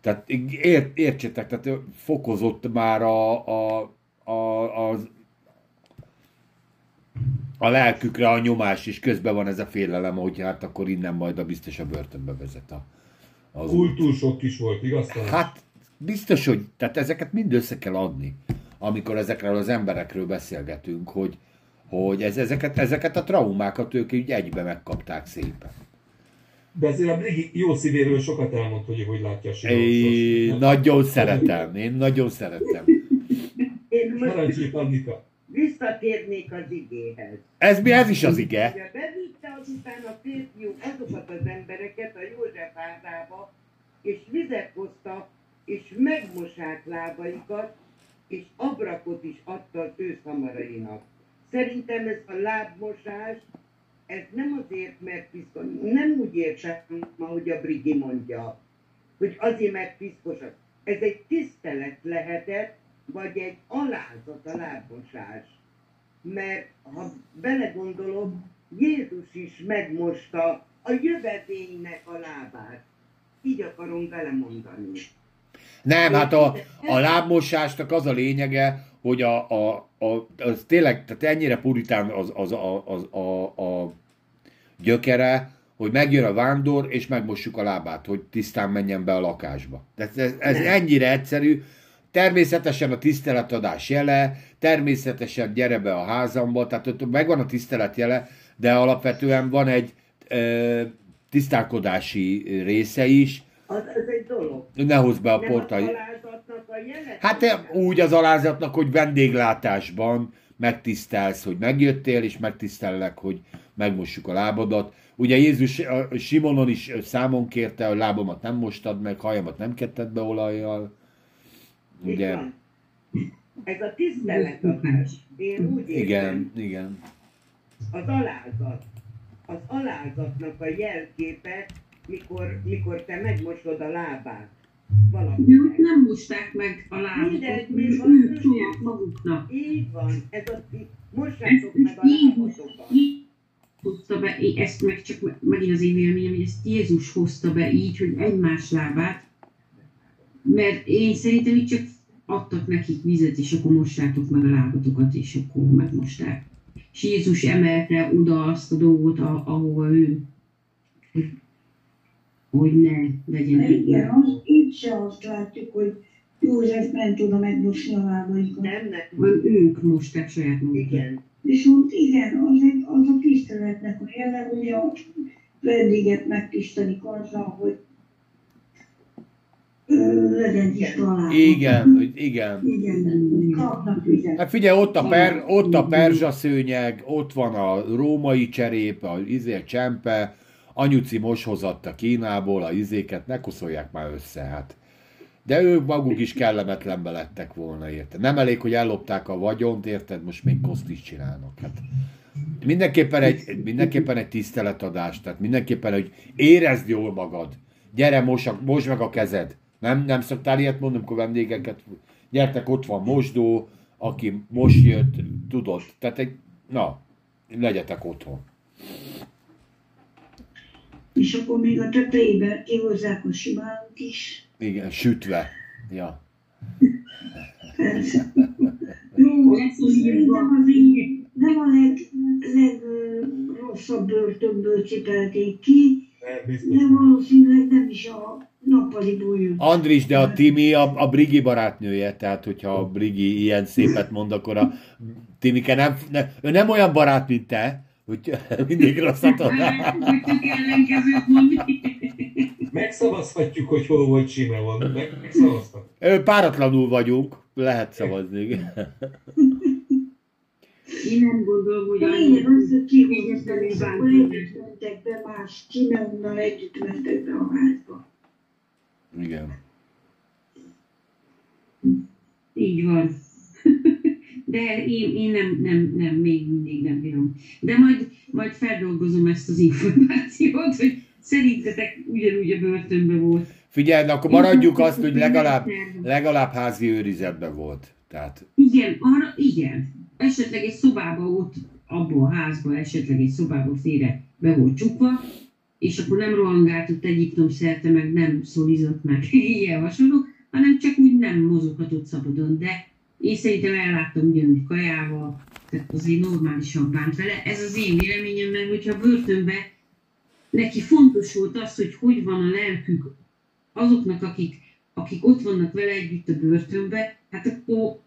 Tehát ért, értsétek, tehát fokozott már a, a, a, az, a lelkükre a nyomás, és közben van ez a félelem, hogy hát akkor innen majd a biztos a börtönbe vezet a, az. Kultúrsok is volt, igaz? Hát biztos, hogy tehát ezeket mind össze kell adni, amikor ezekről az emberekről beszélgetünk, hogy, hogy ez, ezeket, ezeket a traumákat ők így egybe megkapták szépen. De azért a Brigi jó szívéről sokat elmond, hogy hogy látja a Simon nagyon szeretem, én nagyon szeretem. Szerencsét, Annika. Visszatérnék az igéhez. Ez mi, ez is az ige? Ugye bevitte azután a férfiú azokat az embereket a József házába, és vizet hozta, és megmosák lábaikat, és abrakot is adta az ő szamarainak. Szerintem ez a lábmosás, ez nem azért, mert piszkos, nem úgy értem, ahogy a Brigi mondja, hogy azért, mert piszkosak. Ez egy tisztelet lehetett, vagy egy alázat a lábmosás. Mert ha belegondolok, Jézus is megmosta a jövedénynek a lábát. Így akarom belemondani. Nem, hát a, a lábmosásnak az a lényege, hogy a, a, a, az tényleg, tehát ennyire puritán az, az, az, az a, a gyökere, hogy megjön a vándor, és megmossuk a lábát, hogy tisztán menjen be a lakásba. Tehát ez, ez ennyire egyszerű. Természetesen a tiszteletadás jele, természetesen gyere be a házamba, tehát ott megvan a tisztelet jele, de alapvetően van egy ö, tisztálkodási része is, Az, ez egy dolog. ne hozz be a Nem portai. Hát úgy az alázatnak, hogy vendéglátásban megtisztelsz, hogy megjöttél, és megtisztellek, hogy megmossuk a lábadat. Ugye Jézus a Simonon is számon kérte, hogy lábamat nem mostad meg, hajamat nem ketted be olajjal. Ugye? Ez a tiszteletadás. Én úgy értem, Igen, igen. az alázat. Az alázatnak a jelképe, mikor, mikor te megmosod a lábát De ők valakinek. nem mosták meg a még és van ők csomag maguknak. Így van, ez a mossátok meg a lábatokat. hozta be, ezt meg csak me- megint az én véleményem, hogy ezt Jézus hozta be így, hogy egymás lábát, mert én szerintem így csak adtak nekik vizet, és akkor mossátok meg a lábatokat, és akkor megmosták. És Jézus emelte oda azt a dolgot, a- ahova ő, hogy, ne legyen Igen, az, itt se azt látjuk, hogy József ment oda megmosni a lábaikat. Nem, nem. hanem ők mosták saját magukat. Igen. Viszont igen, az, egy, az a tiszteletnek a jele, hogy a vendéget megtisztelik azzal, hogy legyen. Igen, hogy igen. Igen, kapnak vizet. Hát figyelj, ott a, per, ott a perzsaszőnyeg, ott van a római cserép, a izé, csempe, anyuci most hozatta Kínából a izéket, ne koszolják már össze, hát. De ők maguk is kellemetlenbe lettek volna, érted? Nem elég, hogy ellopták a vagyont, érted? Most még koszt is csinálnak, hát. Mindenképpen egy, mindenképpen egy tiszteletadás, tehát mindenképpen, hogy érezd jól magad. Gyere, mos, a, mosd meg a kezed. Nem, nem szoktál ilyet mondani, amikor vendégeket, gyertek, ott van mosdó, aki most jött, tudod. Tehát egy, na, legyetek otthon. és akkor még a tetejébe kihozzák a simánot is. Igen, sütve. Ja. Persze. Jó, az így nem a leg, legrosszabb börtönből cipelték ki, Nem, valószínűleg nem is a nappaliból jött. Andris, de a Timi a, a Brigi barátnője, tehát hogyha a Brigi ilyen szépet mond, akkor a Timike nem, ne, ő nem olyan barát, mint te, hogy mindig rosszat ad. Tudjuk ellenkezőt mondani. Megszavazhatjuk, hogy hol volt Simeon. Meg, megszavazhat. Ő páratlanul vagyunk, lehet szavazni. Én nem gondolom, hogy A lényeg az, hogy Egyetlen és akkor együtt mentek be más Simeonnal együtt mentek be a házba. Igen. Így van. De én, én nem, nem, nem, még mindig nem bírom. De majd, majd feldolgozom ezt az információt, hogy szerintetek ugyanúgy a börtönben volt. Figyelj, akkor maradjuk azt, hogy legalább, legalább házi őrizetben volt. Tehát Igen, arra, igen. Esetleg egy szobába ott, abban a házban, esetleg egy szobába félre be volt csukva, és akkor nem rohangált ott Egyiptom szerte, meg nem szolizott meg ilyen hasonló, hanem csak úgy nem mozoghatott szabadon. De én szerintem elláttam ugyanúgy kajával, tehát azért normálisan bánt vele. Ez az én véleményem, mert hogyha börtönbe neki fontos volt az, hogy hogy van a lelkük azoknak, akik, akik ott vannak vele együtt a börtönbe, hát akkor,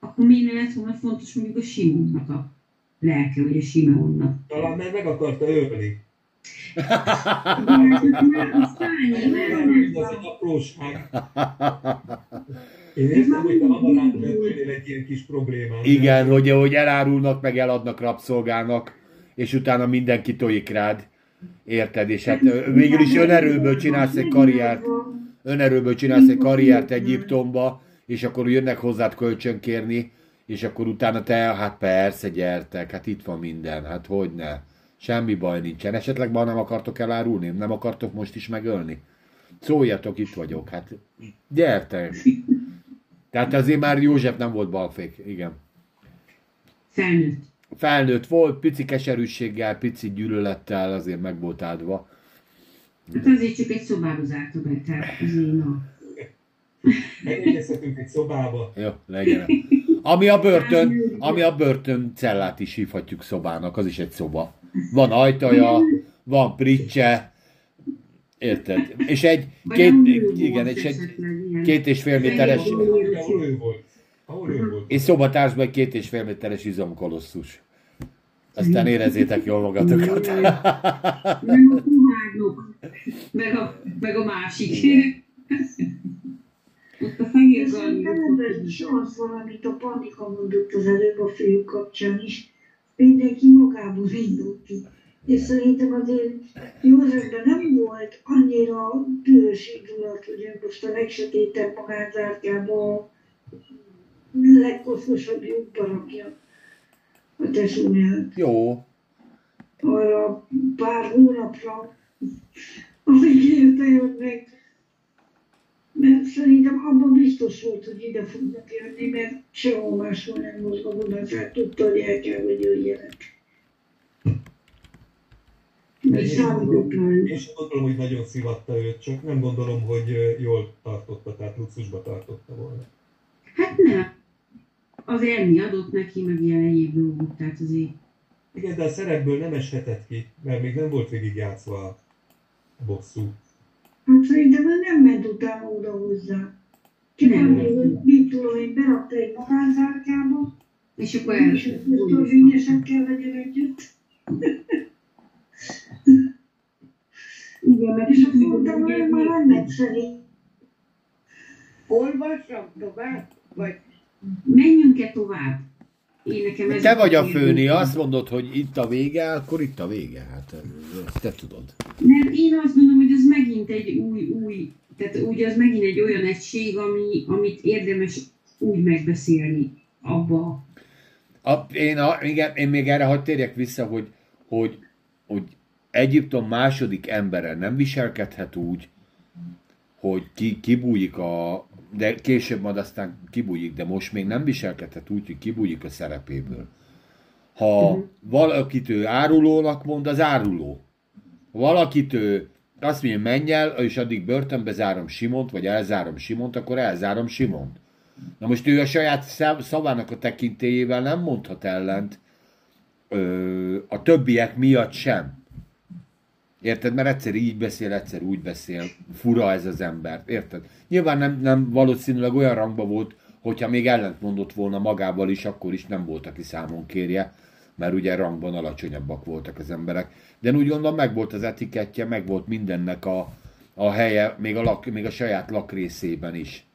akkor miért lett volna fontos mondjuk a Simonnak a lelke, vagy a Simonnak. Talán mert meg akarta ölni. Ez egy apróság. Én értem, hogy te amarán lettél egy ilyen kis problémán. igen, hogy, hogy elárulnak, meg eladnak rabszolgának, és utána mindenki tojik rád. Érted? És hát ö, végül is önerőből csinálsz egy karriert. önerőből csinálsz egy karriert Egyiptomba, és akkor jönnek hozzád kölcsönkérni, és akkor utána te, hát persze, gyertek, hát itt van minden, hát hogy ne. Semmi baj nincsen. Esetleg ma nem akartok elárulni? Nem akartok most is megölni? Szóljatok, itt vagyok, hát gyertek. Tehát azért már József nem volt balfék, igen. felnőtt. Felnőtt volt, pici keserűséggel, pici gyűlölettel, azért meg volt áldva. Hát azért csak egy szobába zárta be, tehát azért na. Megegyezhetünk egy szobába. Jó, legyen. Ami a börtön, ami a börtön cellát is hívhatjuk szobának, az is egy szoba. Van ajtaja, van pricse, érted? És egy, két, igen, és egy két és fél méteres, és szobatársban egy két és fél méteres izomkolosszus. Aztán érezzétek jól magatokat. Nem a meg a, meg a másik. Ott a fehér ebben is az valamit a Panika mondott az előbb a fiúk kapcsán is. Mindenki magából indult ki. És szerintem azért Józsefben nem volt annyira dühös indulat, hogy ő most a legsötétebb magát zártjába a legkosztosabb lyukba rakja a tesóját Jó, arra pár hónapra, amíg érte jönnek. Szerintem abban biztos volt, hogy ide fognak jönni, mert sehol máshol nem mozgott, tehát tudta, hogy el kell, hogy jöjjenek. Én számított rájuk. Én sem gondolom, hogy nagyon szivatta őt, csak nem gondolom, hogy jól tartotta, tehát luxusba tartotta volna. Hát nem. Az enni adott neki, meg ilyen egyéb dolgok, tehát azért Igen, de a szerepből nem eshetett ki, mert még nem volt végigjátszva a bosszú. Hát szerintem ő nem ment utána oda hozzá. Csak hogy mit tudom én, berakta egy magánzárkába, és akkor el... és hogy törvényesek kell legyen együtt. Igen, mert És azt mondtam, hogy már nem egyszerű. Olvassam tovább? Vagy menjünk-e tovább? Én nekem ez te vagy a főni, azt mondod, hogy itt a vége, akkor itt a vége. Hát te tudod. Nem, én azt mondom, hogy ez megint egy új, új, tehát ugye az megint egy olyan egység, ami, amit érdemes úgy megbeszélni abba. A, én, a, igen, én még erre hadd térjek vissza, hogy, hogy, hogy Egyiptom második embere nem viselkedhet úgy, hogy ki, kibújik a, de később majd aztán kibújik, de most még nem viselkedhet úgy, hogy kibújik a szerepéből. Ha Mhm. valakit ő árulónak mond, az áruló. Ha valakit ő azt mondja, menj el, és addig börtönbe zárom Simont, vagy elzárom Simont, akkor elzárom Simont. Na most ő a saját szavának a tekintélyével nem mondhat ellent ö, a többiek miatt sem. Érted? Mert egyszer így beszél, egyszer úgy beszél. Fura ez az ember. Érted? Nyilván nem, nem valószínűleg olyan rangba volt, hogyha még ellent mondott volna magával is, akkor is nem volt, aki számon kérje, mert ugye rangban alacsonyabbak voltak az emberek. De úgy gondolom, meg volt az etikettje, meg volt mindennek a, a helye, még a, lak, még a saját lakrészében is.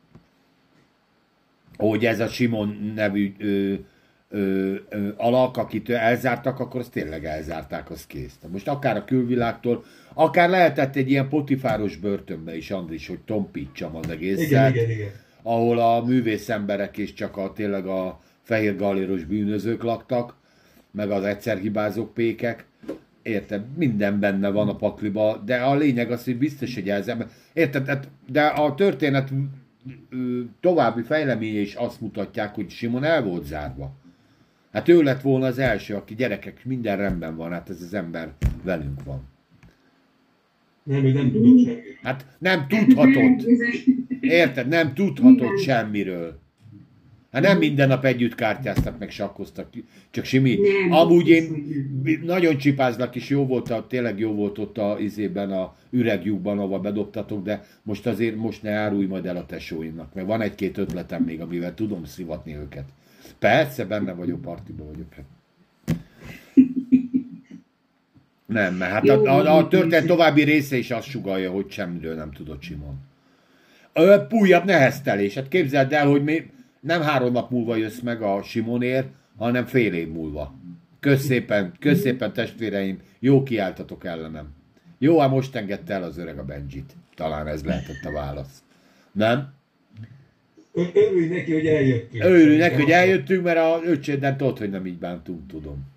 Hogy ez a Simon nevű ö, ö, ö, alak, akit elzártak, akkor azt tényleg elzárták, az kész. Most akár a külvilágtól, akár lehetett egy ilyen potifáros börtönbe is, Andris, hogy tompítsam az egészet. Igen, igen, igen. Ahol a művész emberek és csak a tényleg a fehér galéros bűnözők laktak, meg az egyszer hibázók pékek. Érted? Minden benne van a pakliba, de a lényeg az, hogy biztos, hogy ez Érted? De a történet további fejleménye is azt mutatják, hogy Simon el volt zárva. Hát ő lett volna az első, aki gyerekek, minden rendben van, hát ez az ember velünk van. Nem, ő nem tudott semmiről. Hát nem tudhatott. Érted? Nem tudhatott semmiről. Hát nem minden nap együtt kártyáztak, meg sakkoztak, csak Simi. Nem, Amúgy én nagyon csipázlak, és jó volt, a, tényleg jó volt ott a izében, a üregjukban, ahova bedobtatok, de most azért most ne árulj majd el a tesóimnak, mert van egy-két ötletem még, amivel tudom szivatni őket. Persze, benne vagyok, partiban vagyok. Hát. Nem, mert hát a, a, a történet további része is azt sugalja, hogy semmiről nem tudott Simon. Újabb neheztelés. Hát képzeld el, hogy mi nem három nap múlva jössz meg a Simonért, hanem fél év múlva. Köszépen, köszépen testvéreim, jó kiáltatok ellenem. Jó, hát most engedte el az öreg a Benjit. Talán ez lehetett a válasz. Nem? Örülj neki, hogy eljöttünk. Örülj neki, hogy eljöttünk, mert a öcséden tudod, hogy nem így bántunk, tudom.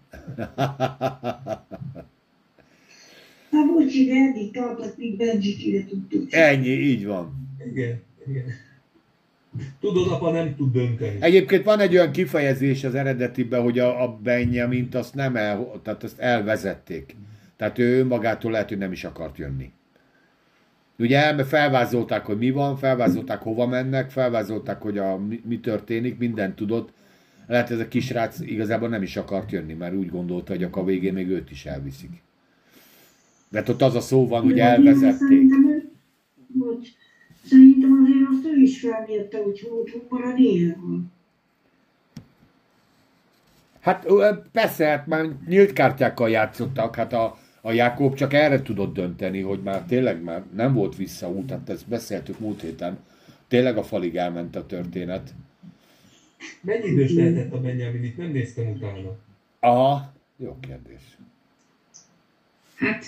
Hát bocsi, de eddig tartott, míg Benjit ide tudtuk. Ennyi, így van. Igen, igen. Tudod, apa nem tud dönteni. Egyébként van egy olyan kifejezés az eredetiben, hogy a, a Benjamint azt nem el, tehát azt elvezették. Tehát ő önmagától lehet, hogy nem is akart jönni. Ugye felvázolták, hogy mi van, felvázolták, hova mennek, felvázolták, hogy a, mi, mi történik, mindent tudott. Lehet ez a kisrác igazából nem is akart jönni, mert úgy gondolta, hogy a végén még őt is elviszik. De ott az a szó van, hogy elvezették. Szerintem, bocs, szerintem azért azt ő is felmérte, hogy hol fog maradni Hát persze, hát már nyílt kártyákkal játszottak, hát a, a Jákob csak erre tudott dönteni, hogy már tényleg már nem volt visszaút, hát ezt beszéltük múlt héten. Tényleg a falig elment a történet. Mennyi idős lehetett a Benjamin itt? Nem néztem utána. Aha, jó kérdés. Hát,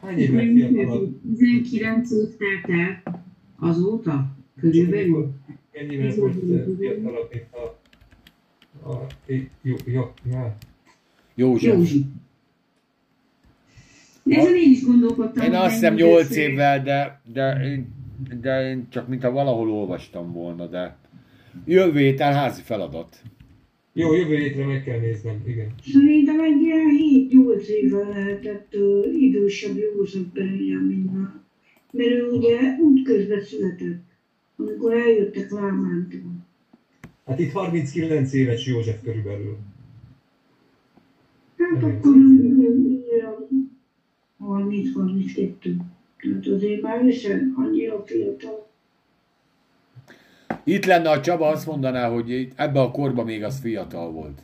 Hány évvel fiatalabb? 19 év telt el azóta, körülbelül. Ennyivel volt fiatalabb, mint a... a jó, jó, jó. József. Józsi. Ezen én is gondolkodtam. Én azt hiszem mennyi 8 össze- évvel, de, de, én, de én csak mintha valahol olvastam volna, de jövő héten házi feladat. Jó, jövő hétre meg kell néznem, igen. Szerintem egy ilyen 7-8 évvel lehetett uh, idősebb József Benjaminnál. Mert ő ugye útközben született, amikor eljöttek Lámántól. Hát itt 39 éves József körülbelül. Hát akkor 30-32. Tehát azért már össze annyira fiatal. Itt lenne a Csaba, azt mondaná, hogy ebbe a korban még az fiatal volt.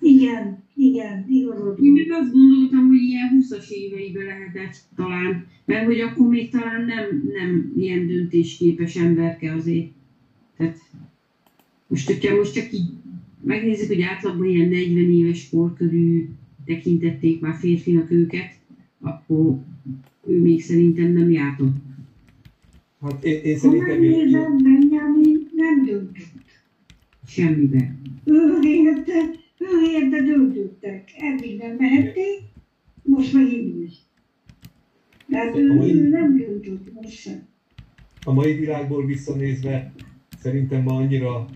Igen, igen, igazad Én meg azt gondoltam, hogy ilyen 20-as éveiben lehetett talán, mert hogy akkor még talán nem, nem ilyen döntésképes emberke azért. Tehát most, hogyha most csak így megnézzük, hogy átlagban ilyen 40 éves kor körül tekintették már férfinak őket, akkor ő még szerintem nem jártott. Hát én, én szerintem megnézem, Benjamin nem döntött. Semmibe. Ő érte, ő érte döntöttek. Eddig nem mehették, most meg indulj. Tehát ő, ő nem döntött most sem. a mai világból visszanézve szerintem ma annyira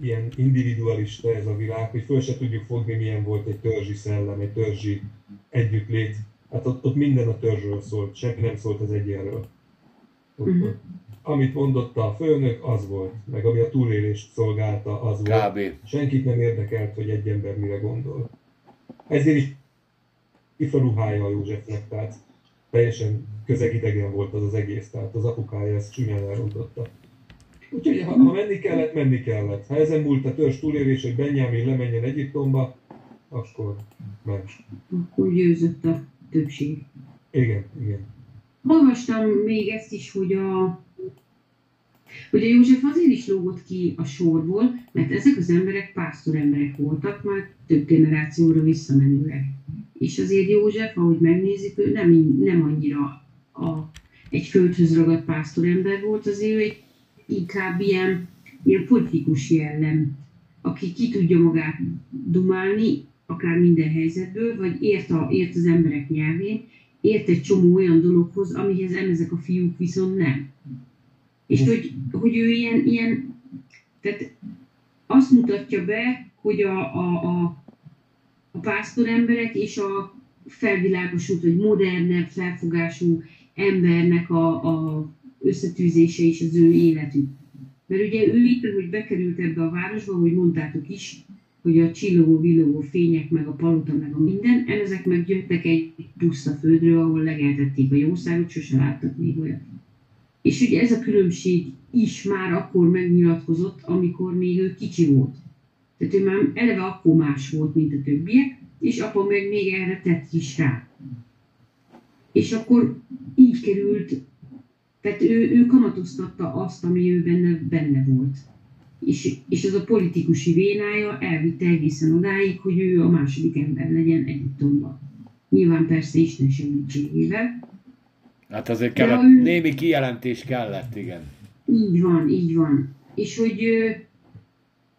ilyen individualista ez a világ, hogy föl se tudjuk fogni, milyen volt egy törzsi szellem, egy törzsi együttlét Hát ott, ott minden a törzsről szólt, senki nem szólt az Mhm. ott. Amit mondott a főnök, az volt. Meg ami a túlélést szolgálta, az volt. Kb. Senkit nem érdekelt, hogy egy ember mire gondol. Ezért is ifaruhája a Józsefnek, tehát teljesen közegidegen volt az az egész, tehát az apukája ezt csúnyán elrontotta. Úgyhogy ha, ha menni kellett, menni kellett. Ha ezen múlt a törzs túlélés, hogy Benjamin lemenjen Egyiptomba, akkor ment. Akkor győzött a többség. Igen, igen. Olvastam még ezt is, hogy a, hogy a József azért is lógott ki a sorból, mert ezek az emberek pásztor emberek voltak már több generációra visszamenőleg. És azért József, ahogy megnézik, ő nem, nem annyira a, egy földhöz ragadt pásztor ember volt, azért ő egy inkább ilyen, ilyen politikus jellem, aki ki tudja magát dumálni, akár minden helyzetből, vagy ért, a, ért az emberek nyelvén, ért egy csomó olyan dologhoz, amihez ezek a fiúk viszont nem. És hogy, hogy ő ilyen, ilyen, tehát azt mutatja be, hogy a, a, a, a pásztor emberek és a felvilágosult, vagy modernebb felfogású embernek a, a összetűzése is az ő életük. Mert ugye ő itt, hogy bekerült ebbe a városba, hogy mondtátok is, hogy a csillogó, villogó fények, meg a palota, meg a minden, ezek meg jöttek egy puszta földről, ahol legeltették a jószágot, sose láttak még olyat. És ugye ez a különbség is már akkor megnyilatkozott, amikor még ő kicsi volt. Tehát ő már eleve akkor más volt, mint a többiek, és apa meg még erre tett is rá. És akkor így került, tehát ő, ő kamatoztatta azt, ami ő benne, benne volt. És, és az a politikusi vénája elvitte egészen odáig, hogy ő a második ember legyen Egyiptomban. Nyilván persze Isten segítségével. Hát azért kellett, ő- némi kijelentés kellett, igen. Így van, így van. És hogy,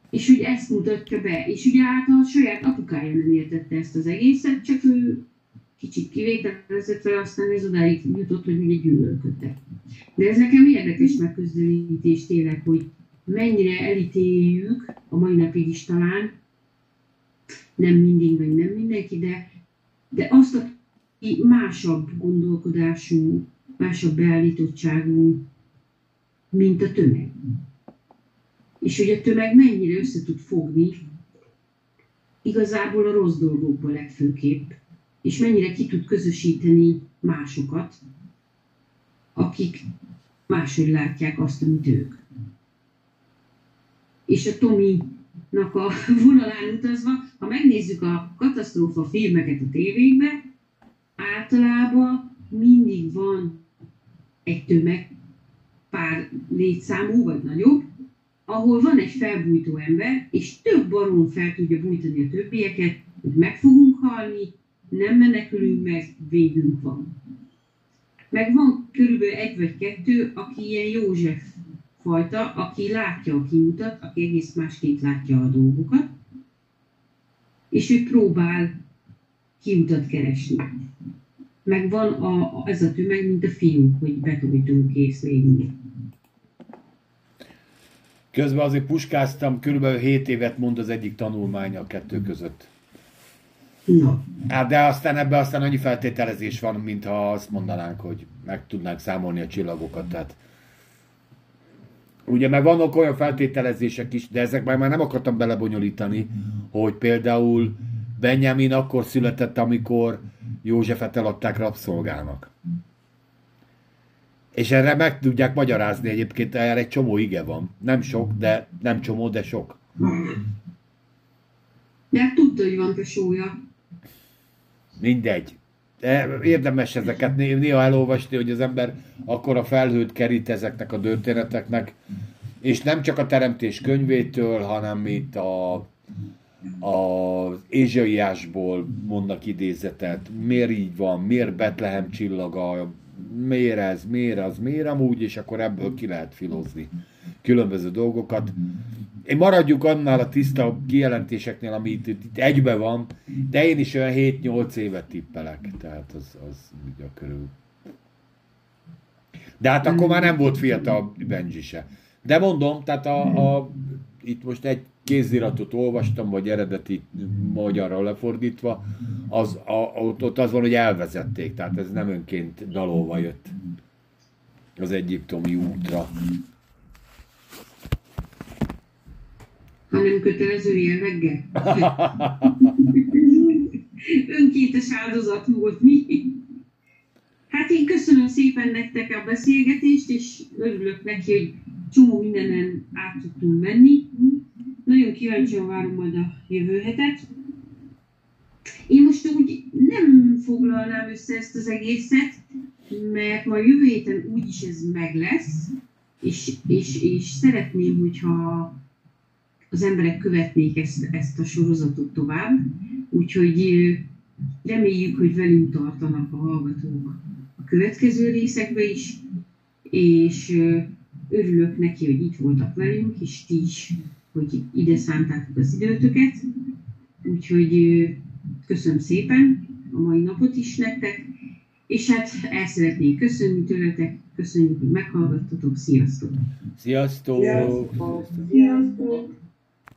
és hogy ezt mutatja be. És ugye hát a saját apukája nem értette ezt az egészet, csak ő kicsit kivételezett vele, aztán ez odáig jutott, hogy ugye gyűlölködtek. De ez nekem érdekes megközelítés tényleg, hogy mennyire elítéljük, a mai napig is talán, nem mindig, meg nem mindenki, de, de azt, aki másabb gondolkodású, másabb beállítottságú, mint a tömeg. És hogy a tömeg mennyire össze tud fogni, igazából a rossz dolgokból legfőképp, és mennyire ki tud közösíteni másokat, akik máshogy látják azt, amit ők. És a Tominak a vonalán utazva, ha megnézzük a katasztrófa filmeket a tévékbe, általában mindig van egy tömeg, pár létszámú vagy nagyobb, ahol van egy felbújtó ember, és több barom fel tudja bújtani a többieket, hogy meg fogunk halni, nem menekülünk meg, végünk van. Meg van körülbelül egy vagy kettő, aki ilyen József fajta, aki látja a kimutat, aki egész másként látja a dolgokat, és ő próbál kiutat keresni. Meg van a, ez a tömeg, mint a fiúk, hogy betolítunk kész végül. Közben azért puskáztam, körülbelül 7 évet mond az egyik tanulmánya a kettő között. Na, Hát de aztán ebben aztán annyi feltételezés van, mintha azt mondanánk, hogy meg tudnánk számolni a csillagokat. Tehát Ugye meg vannak olyan feltételezések is, de ezek már nem akartam belebonyolítani, hogy például Benjamin akkor született, amikor Józsefet eladták rabszolgának. És erre meg tudják magyarázni egyébként, erre egy csomó ige van. Nem sok, de nem csomó, de sok. de tudta, hogy van tesója. Mindegy. De érdemes ezeket né- néha elolvasni, hogy az ember akkor a felhőt kerít ezeknek a történeteknek, és nem csak a Teremtés könyvétől, hanem itt a, a Ézsaiásból mondnak idézetet, miért így van, miért Betlehem csillaga, miért ez, miért az, miért amúgy, és akkor ebből ki lehet filozni különböző dolgokat. Maradjuk annál a tiszta kijelentéseknél, ami itt, itt egybe van, de én is olyan 7-8 évet tippelek, tehát az, az úgy a körül. De hát akkor már nem volt fiatal Benji se. De mondom, tehát a, a, itt most egy kéziratot olvastam, vagy eredeti magyarra lefordítva, az, a, ott, ott az van, hogy elvezették, tehát ez nem önként dalolva jött az egyiptomi útra. Hanem kötelező jelleggel. Önkéntes áldozat volt mi. Hát én köszönöm szépen nektek a beszélgetést, és örülök neki, hogy csomó mindenen át tudtunk menni. Nagyon kíváncsian várom majd a jövő hetet. Én most úgy nem foglalnám össze ezt az egészet, mert ma jövő héten úgyis ez meg lesz, és, és, és szeretném, hogyha az emberek követnék ezt, ezt a sorozatot tovább, úgyhogy reméljük, hogy velünk tartanak a hallgatók a következő részekbe is, és örülök neki, hogy itt voltak velünk, és ti is, hogy ide szántátok az időtöket, úgyhogy köszönöm szépen a mai napot is nektek, és hát el szeretnék köszönni tőletek, köszönjük, hogy meghallgattatok, sziasztok! Sziasztok! Sziasztok! Sziasztok!